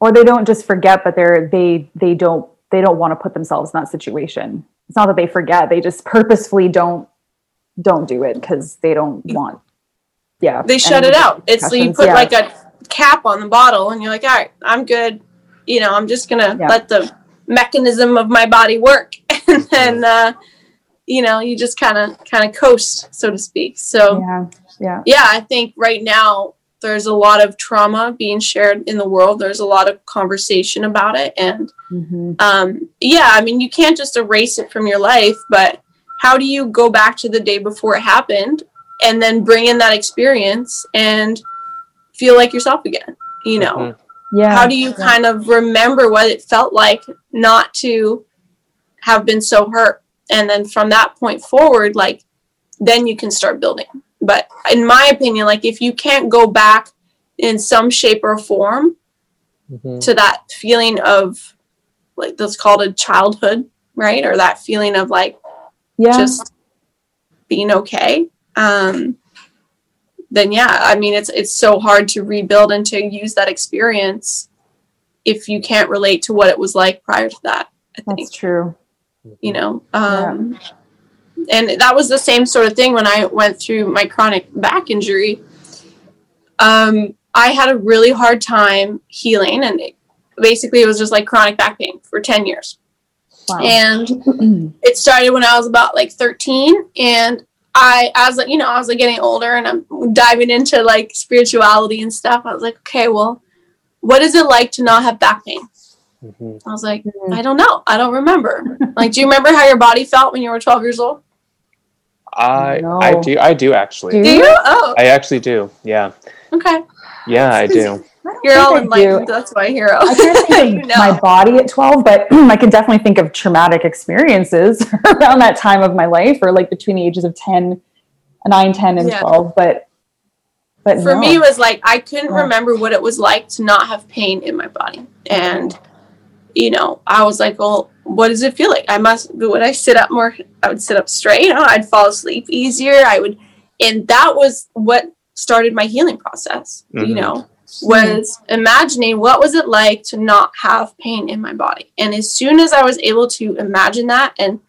or they don't just forget but they're they they don't they don't want to put themselves in that situation it's not that they forget they just purposefully don't don't do it because they don't want yeah They shut it out. It's you put Yeah. like a cap on the bottle, and you're like, all right, I'm good. You know, I'm just gonna Yeah. let the mechanism of my body work, and then uh, you know, you just kind of kind of coast, so to speak. So. yeah yeah yeah, I think right now there's a lot of trauma being shared in the world. There's a lot of conversation about it. And hmm um, yeah, I mean, you can't just erase it from your life, but how do you go back to the day before it happened and then bring in that experience and feel like yourself again? You know, Mhm. yeah how do you yeah. kind of remember what it felt like not to have been so hurt? And then from that point forward, like, then you can start building. But in my opinion, like, if you can't go back in some shape or form Mhm. to that feeling of, like, that's called a childhood, right? Or that feeling of, like, yeah just being okay um then yeah i mean it's it's so hard to rebuild and to use that experience if you can't relate to what it was like prior to that i think that's true you know um and that was the same sort of thing when i went through my chronic back injury um i had a really hard time healing and it, basically it was just like chronic back pain for 10 years wow. and it started when I was about like 13 and I as like you know I was like getting older and I'm diving into like spirituality and stuff I was like okay well what is it like to not have back pain Mhm. I was like, Mhm. I don't know. I don't remember. like, do you remember how your body felt when you were 12 years old? I No. I do I do actually. Do Do you? Oh, I actually do. Yeah. okay. Yeah, I do. You're think all I do. enlightened. That's why Hiiro. I can't think You of know. my body at 12, but I can definitely think of traumatic experiences around that time of my life or like between the ages of 10, 9, 10, and Yeah. 12. But, but For no. me, it was like I couldn't Yeah. remember what it was like to not have pain in my body. And, you know, I was like, well, what does it feel like? I must, would I sit up more? I would sit up straight. You know, I'd fall asleep easier. I would, and that was what started my healing process, you Mhm. know, was imagining what was it like to not have pain in my body. And as soon as I was able to imagine that and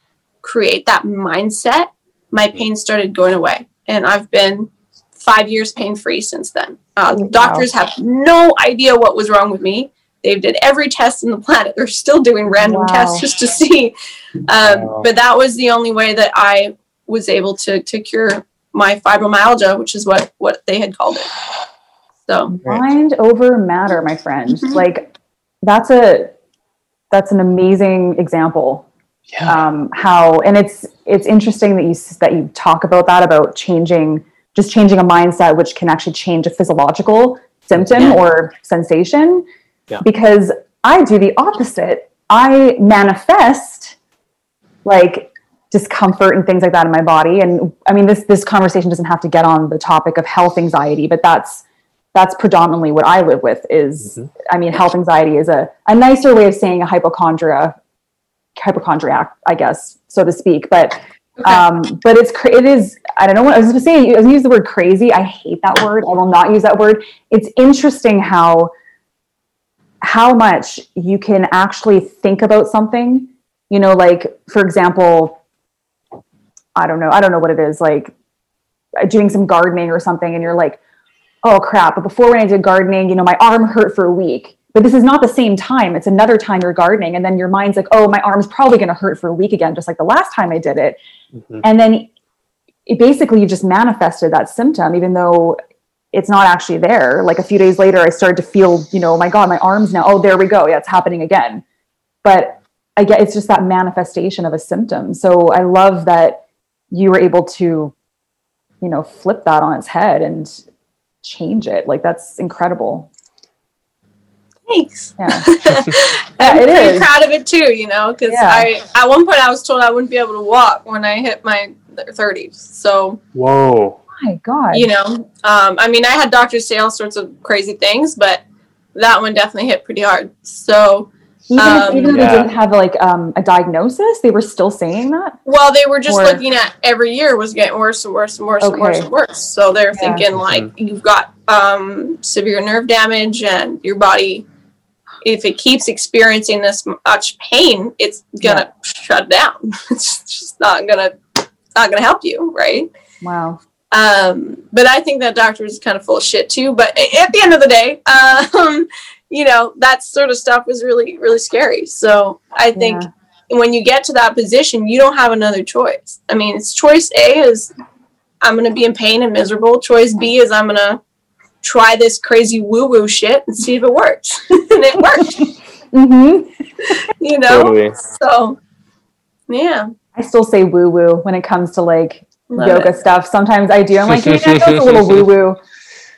create that mindset, my pain started going away. And I've been five years pain free since then. Uh, Wow. Doctors have no idea what was wrong with me. They did every test in the planet. They're still doing random Wow. tests just to see. Um, Wow. But that was the only way that I was able to to cure my fibromyalgia, which is what what they had called it. So mind over matter, my friend. Mhm. Like that's a, that's an amazing example Yeah. um, how and it's it's interesting that you that you talk about that about changing just changing a mindset which can actually change a physiological symptom Yeah. or sensation Yeah. because i do the opposite i manifest like discomfort and things like that in my body and i mean this this conversation doesn't have to get on the topic of health anxiety but that's that's predominantly what i live with is Mhm. i mean health anxiety is a, a nicer way of saying a hypochondria hypochondriac, I guess, so to speak. But okay. um, but it's cra- it is. I don't know what I was going to say. I was gonna use the word crazy. I hate that word. I will not use that word. It's interesting how how much you can actually think about something. You know, like for example, I don't know. I don't know what it is. Like doing some gardening or something, and you're like, oh crap! But before when I did gardening, you know, my arm hurt for a week but this is not the same time. It's another time you're gardening. And then your mind's like, oh, my arm's probably going to hurt for a week again, just like the last time I did it. Mhm. And then it basically you just manifested that symptom, even though it's not actually there. Like a few days later, I started to feel, you know, oh my God, my arms now, oh, there we go. Yeah, it's happening again. But I get it's just that manifestation of a symptom. So I love that you were able to, you know, flip that on its head and change it. Like that's incredible. Thanks. Yeah. I'm it pretty is. proud of it too, you know, because Yeah. I at one point I was told I wouldn't be able to walk when I hit my 30s. So Whoa. My God. you know, um, I mean, I had doctors say all sorts of crazy things, but that one definitely hit pretty hard. So, even, if, um, even though Yeah. they didn't have like um, a diagnosis, they were still saying that. well, they were just Or- looking at every year was getting worse and worse and worse and worse and worse. So they're Yeah. thinking like you've got um, severe nerve damage and your body, if it keeps experiencing this much pain, it's gonna shut down. it's just not gonna, not gonna help you, right? Wow. Um, but I think that doctor is kind of full of shit too. But at the end of the day, um, you know, that sort of stuff was really, really scary. So I think when you get to that position, you don't have another choice. I mean, it's choice A is I'm going to be in pain and miserable. Choice B is I'm going to try this crazy woo woo shit and see if it works. and it worked, mm-hmm. you know? Totally. So, yeah. I still say woo woo when it comes to like love yoga it. stuff. Sometimes I do. I'm like, yeah, that's a little woo woo,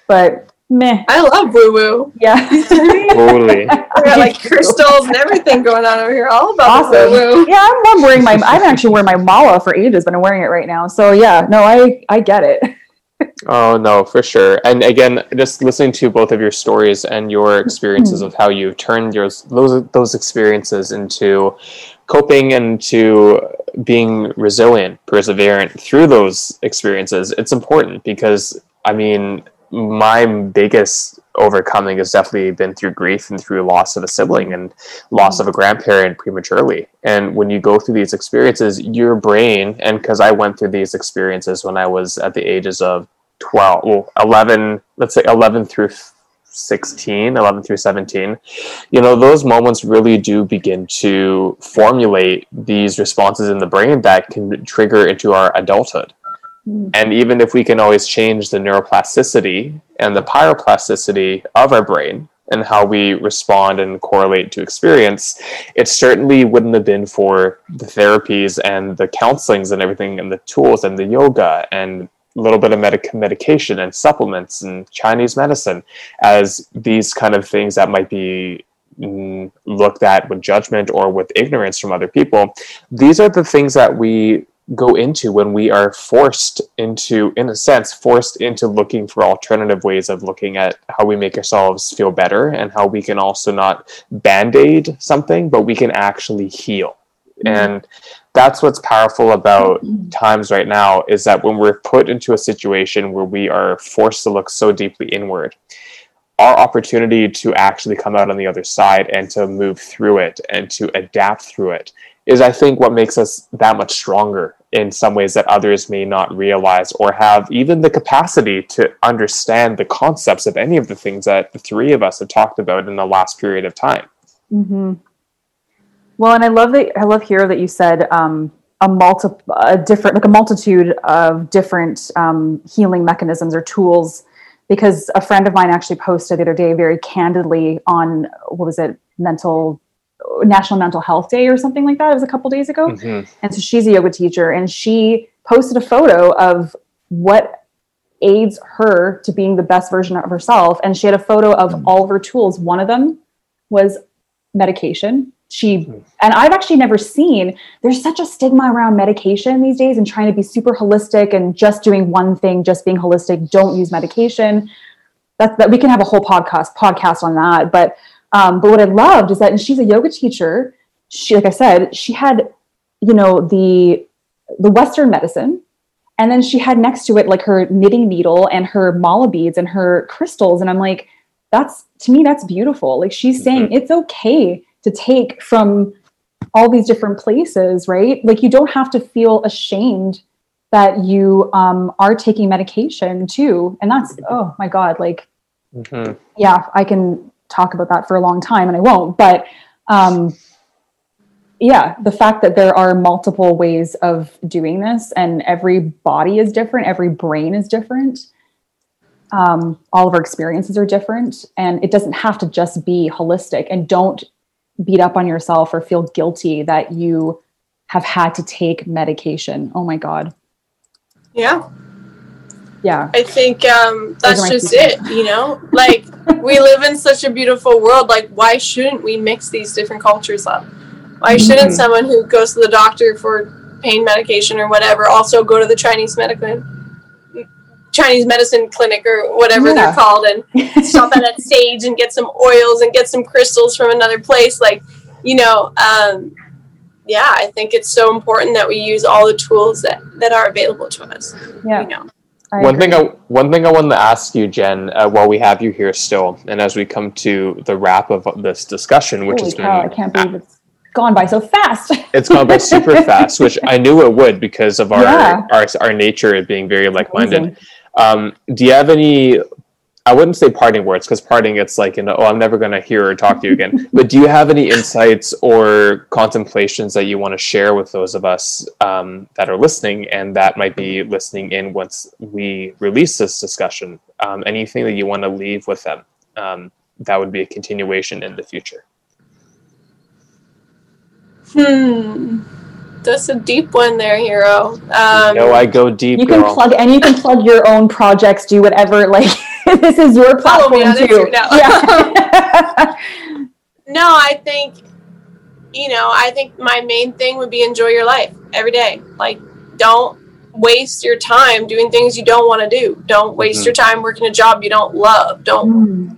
but meh. I love woo woo. Yeah. Totally. We got like crystals and everything going on over here. All about Awesome. woo woo. yeah, I'm, I'm wearing my. I've actually worn my mala for ages, but I'm wearing it right now. So yeah, no, I I get it. Oh no, for sure. And again, just listening to both of your stories and your experiences mm-hmm. of how you've turned your those those experiences into coping and to being resilient, perseverant through those experiences. It's important because I mean, my biggest overcoming has definitely been through grief and through loss of a sibling and loss of a grandparent prematurely. And when you go through these experiences, your brain, and because I went through these experiences when I was at the ages of 12, well, 11, let's say 11 through 16, 11 through 17, you know, those moments really do begin to formulate these responses in the brain that can trigger into our adulthood. Mm. And even if we can always change the neuroplasticity and the pyroplasticity of our brain and how we respond and correlate to experience, it certainly wouldn't have been for the therapies and the counselings and everything and the tools and the yoga and little bit of medic- medication and supplements and Chinese medicine as these kind of things that might be mm, looked at with judgment or with ignorance from other people. These are the things that we go into when we are forced into, in a sense, forced into looking for alternative ways of looking at how we make ourselves feel better and how we can also not band aid something, but we can actually heal. Mm-hmm. And that's what's powerful about mm-hmm. times right now is that when we're put into a situation where we are forced to look so deeply inward, our opportunity to actually come out on the other side and to move through it and to adapt through it is I think what makes us that much stronger in some ways that others may not realize or have even the capacity to understand the concepts of any of the things that the three of us have talked about in the last period of time. Mm-hmm. Well, and I love that. I love here that you said um, a multi, a different, like a multitude of different um, healing mechanisms or tools. Because a friend of mine actually posted the other day very candidly on what was it, mental National Mental Health Day or something like that. It was a couple days ago. Mm-hmm. And so she's a yoga teacher and she posted a photo of what aids her to being the best version of herself. And she had a photo of mm-hmm. all of her tools. One of them was medication. She mm-hmm. and I've actually never seen there's such a stigma around medication these days and trying to be super holistic and just doing one thing, just being holistic, don't use medication. That's that we can have a whole podcast podcast on that. But um, but what I loved is that, and she's a yoga teacher. She, like I said, she had, you know, the the Western medicine, and then she had next to it like her knitting needle and her mala beads and her crystals. And I'm like, that's to me, that's beautiful. Like she's mm-hmm. saying it's okay to take from all these different places, right? Like you don't have to feel ashamed that you um, are taking medication too. And that's oh my god, like mm-hmm. yeah, I can talk about that for a long time and I won't. But um, yeah, the fact that there are multiple ways of doing this and every body is different, every brain is different. Um, all of our experiences are different and it doesn't have to just be holistic and don't beat up on yourself or feel guilty that you have had to take medication. Oh my God. Yeah. Yeah. I think um that's just it you know? Like we live in such a beautiful world. Like why shouldn't we mix these different cultures up? Why shouldn't mm-hmm. someone who goes to the doctor for pain medication or whatever also go to the chinese medical chinese medicine clinic or whatever yeah. they're called and stop at that sage and get some oils and get some crystals from another place like you know um yeah i think it's so important that we use all the tools that that are available to us yeah you know I one agree. thing I one thing I wanted to ask you, Jen, uh, while we have you here still, and as we come to the wrap of this discussion, which Holy has cow, been I can't believe it's gone by so fast. it's gone by super fast, which I knew it would because of our yeah. our, our nature of being very like minded. Um, do you have any I wouldn't say parting words because parting it's like you know oh I'm never going to hear or talk to you again. but do you have any insights or contemplations that you want to share with those of us um, that are listening and that might be listening in once we release this discussion? Um, anything that you want to leave with them um, that would be a continuation in the future. Hmm. That's a deep one there, Hiiro. Um, no, I go deep. You can plug and you can plug your own projects. Do whatever. Like this is your platform too. No. Yeah. no, I think you know. I think my main thing would be enjoy your life every day. Like, don't waste your time doing things you don't want to do. Don't waste mm-hmm. your time working a job you don't love. Don't mm.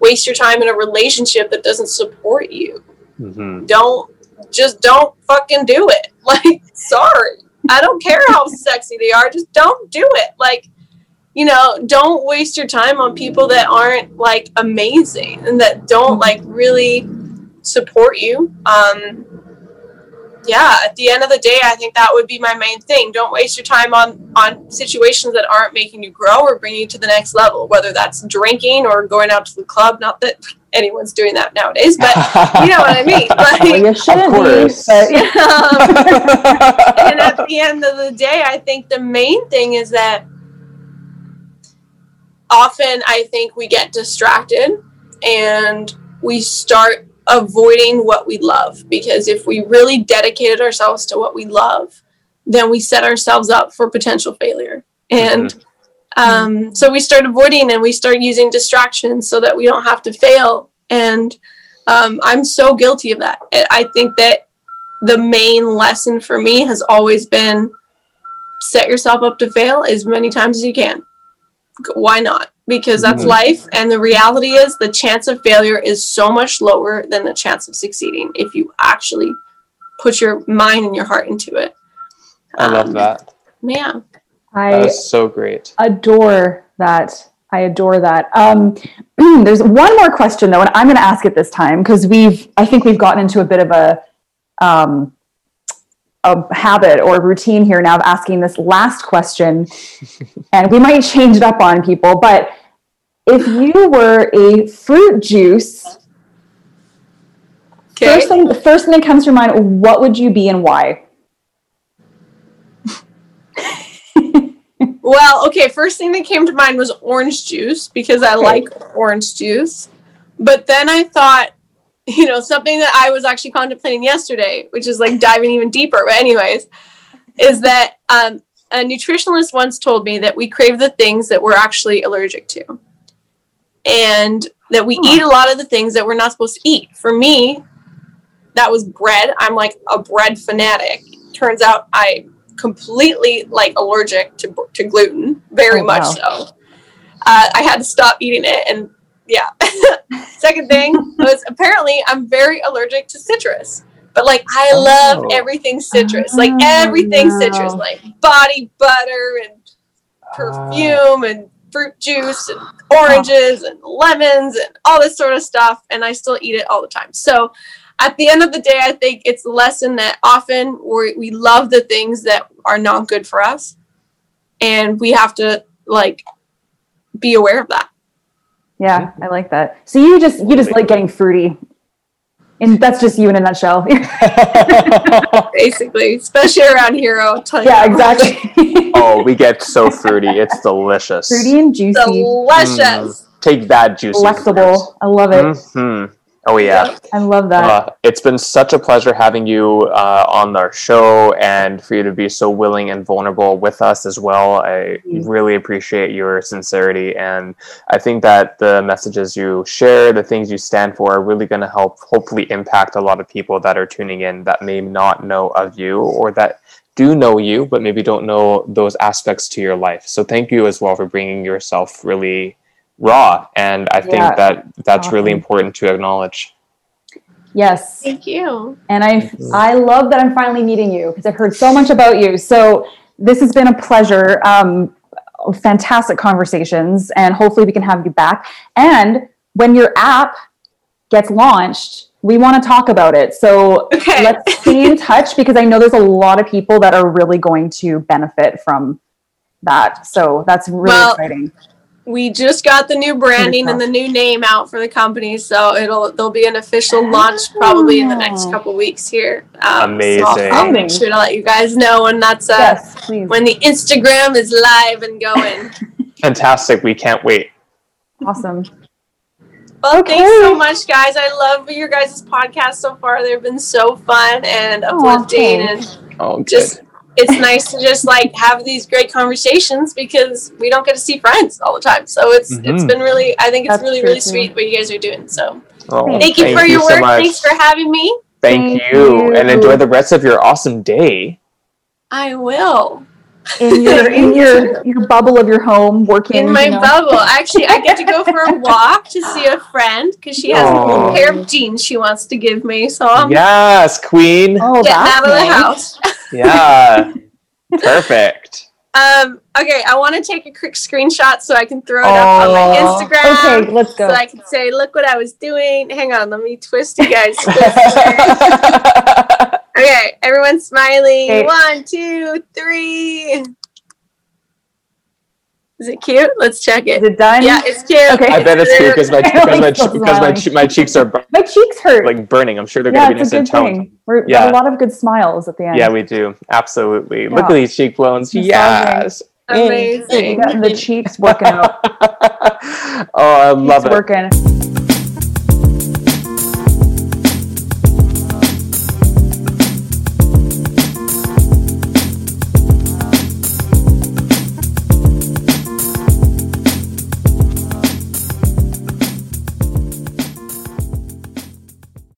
waste your time in a relationship that doesn't support you. Mm-hmm. Don't just don't fucking do it. Like, sorry. I don't care how sexy they are. Just don't do it. Like, you know, don't waste your time on people that aren't like amazing and that don't like really support you. Um, yeah, at the end of the day, I think that would be my main thing. Don't waste your time on on situations that aren't making you grow or bring you to the next level. Whether that's drinking or going out to the club. Not that anyone's doing that nowadays, but you know what I mean. Like, well, you shouldn't be. But, yeah. and at the end of the day, I think the main thing is that often I think we get distracted and we start avoiding what we love. Because if we really dedicated ourselves to what we love, then we set ourselves up for potential failure. And mm-hmm. Um, so we start avoiding and we start using distractions so that we don't have to fail. And um, I'm so guilty of that. I think that the main lesson for me has always been set yourself up to fail as many times as you can. Why not? Because that's Mhm. life. And the reality is the chance of failure is so much lower than the chance of succeeding if you actually put your mind and your heart into it. I love Um, that. Yeah. That I is so great. adore that. I adore that. Um, there's one more question though, and I'm going to ask it this time because we've, I think we've gotten into a bit of a, um, a habit or routine here now of asking this last question, and we might change it up on people. But if you were a fruit juice, Okay. first thing, the first thing that comes to your mind, what would you be and why? Well, okay, first thing that came to mind was orange juice because I Okay. like orange juice. But then I thought, you know, something that I was actually contemplating yesterday, which is like diving even deeper, but anyways, is that um, a nutritionalist once told me that we crave the things that we're actually allergic to. And that we Huh. eat a lot of the things that we're not supposed to eat. For me, that was bread. I'm like a bread fanatic. Turns out I completely like allergic to to gluten, very Oh, much wow. so. Uh, I had to stop eating it, and yeah. Second thing was apparently I'm very allergic to citrus, but like I love Oh. everything citrus, like Oh, everything no. citrus, like body butter and Ah. perfume and fruit juice and oranges and lemons and all this sort of stuff and i still eat it all the time so at the end of the day i think it's a lesson that often we we love the things that are not good for us and we have to like be aware of that Yeah, I like that. So you just you just like getting fruity, and that's just you in a nutshell. basically especially around here i'll tell you yeah, exactly. oh, we get so fruity. It's delicious. fruity and juicy, delicious Take that juicy. flexible. I love it. hmm Oh yeah. I love that. Uh, it's been such a pleasure having you uh, on our show and for you to be so willing and vulnerable with us as well. I Mm. really appreciate your sincerity. And I think that the messages you share, the things you stand for, are really going to help hopefully impact a lot of people that are tuning in that may not know of you or that do know you, but maybe don't know those aspects to your life. So thank you as well for bringing yourself really raw. And I think Yeah. that that's really important to acknowledge. yes, thank you and I Mhm. I love that I'm finally meeting you because I've heard so much about you. So this has been a pleasure. Um, fantastic conversations, and hopefully we can have you back. And when your app gets launched, we want to talk about it. So okay let's stay in touch because I know there's a lot of people that are really going to benefit from that. So that's really Well, exciting. We just got the new branding and the new name out for the company, so it'll there'll be an official launch probably in the next Oh. couple weeks here. Um, Amazing. I'll, I'll make sure to let you guys know when that's uh, yes, when the Instagram is live and going. Fantastic. We can't wait. awesome. Well, Okay. thanks so much, guys. I love your guys' podcast so far. They've been so fun and uplifting, thanks. and Oh, good. just it's nice to just like have these great conversations because we don't get to see friends all the time. So it's it's Mhm. been really I think it's That's really really too. sweet what you guys are doing. So Oh, thank you for your so work. much. Thanks for having me. Thank, Thank you. and enjoy the rest of your awesome day. I will. In your in your your bubble of your home, working In my you know. bubble. Actually, I get to go for a walk to see a friend because she has Aw. a pair of jeans she wants to give me. So I'm yes, Queen. Oh, getting out of the nice. house. Yeah. Perfect. Um, okay, I want to take a quick screenshot so I can throw it up on my Instagram. Okay, let's go. So I can say, look what I was doing. Hang on, let me twist you guys. okay, everyone smiling. Okay. One, two, three. Is it cute? Let's check it. Is it. it done? Yeah, it's cute. Okay. I bet it's cute because my because my Still because my, smiling. my cheeks are bur- My cheeks hurt. like burning. I'm sure they're yeah, gonna be it's a nice good and toned. thing. We're, we Yeah. have a lot of good smiles at the end. Yeah, we do. Absolutely. Look at these cheekbones. Massaging. Yes. Amazing. Getting the cheeks working out. oh, I love It's it. working.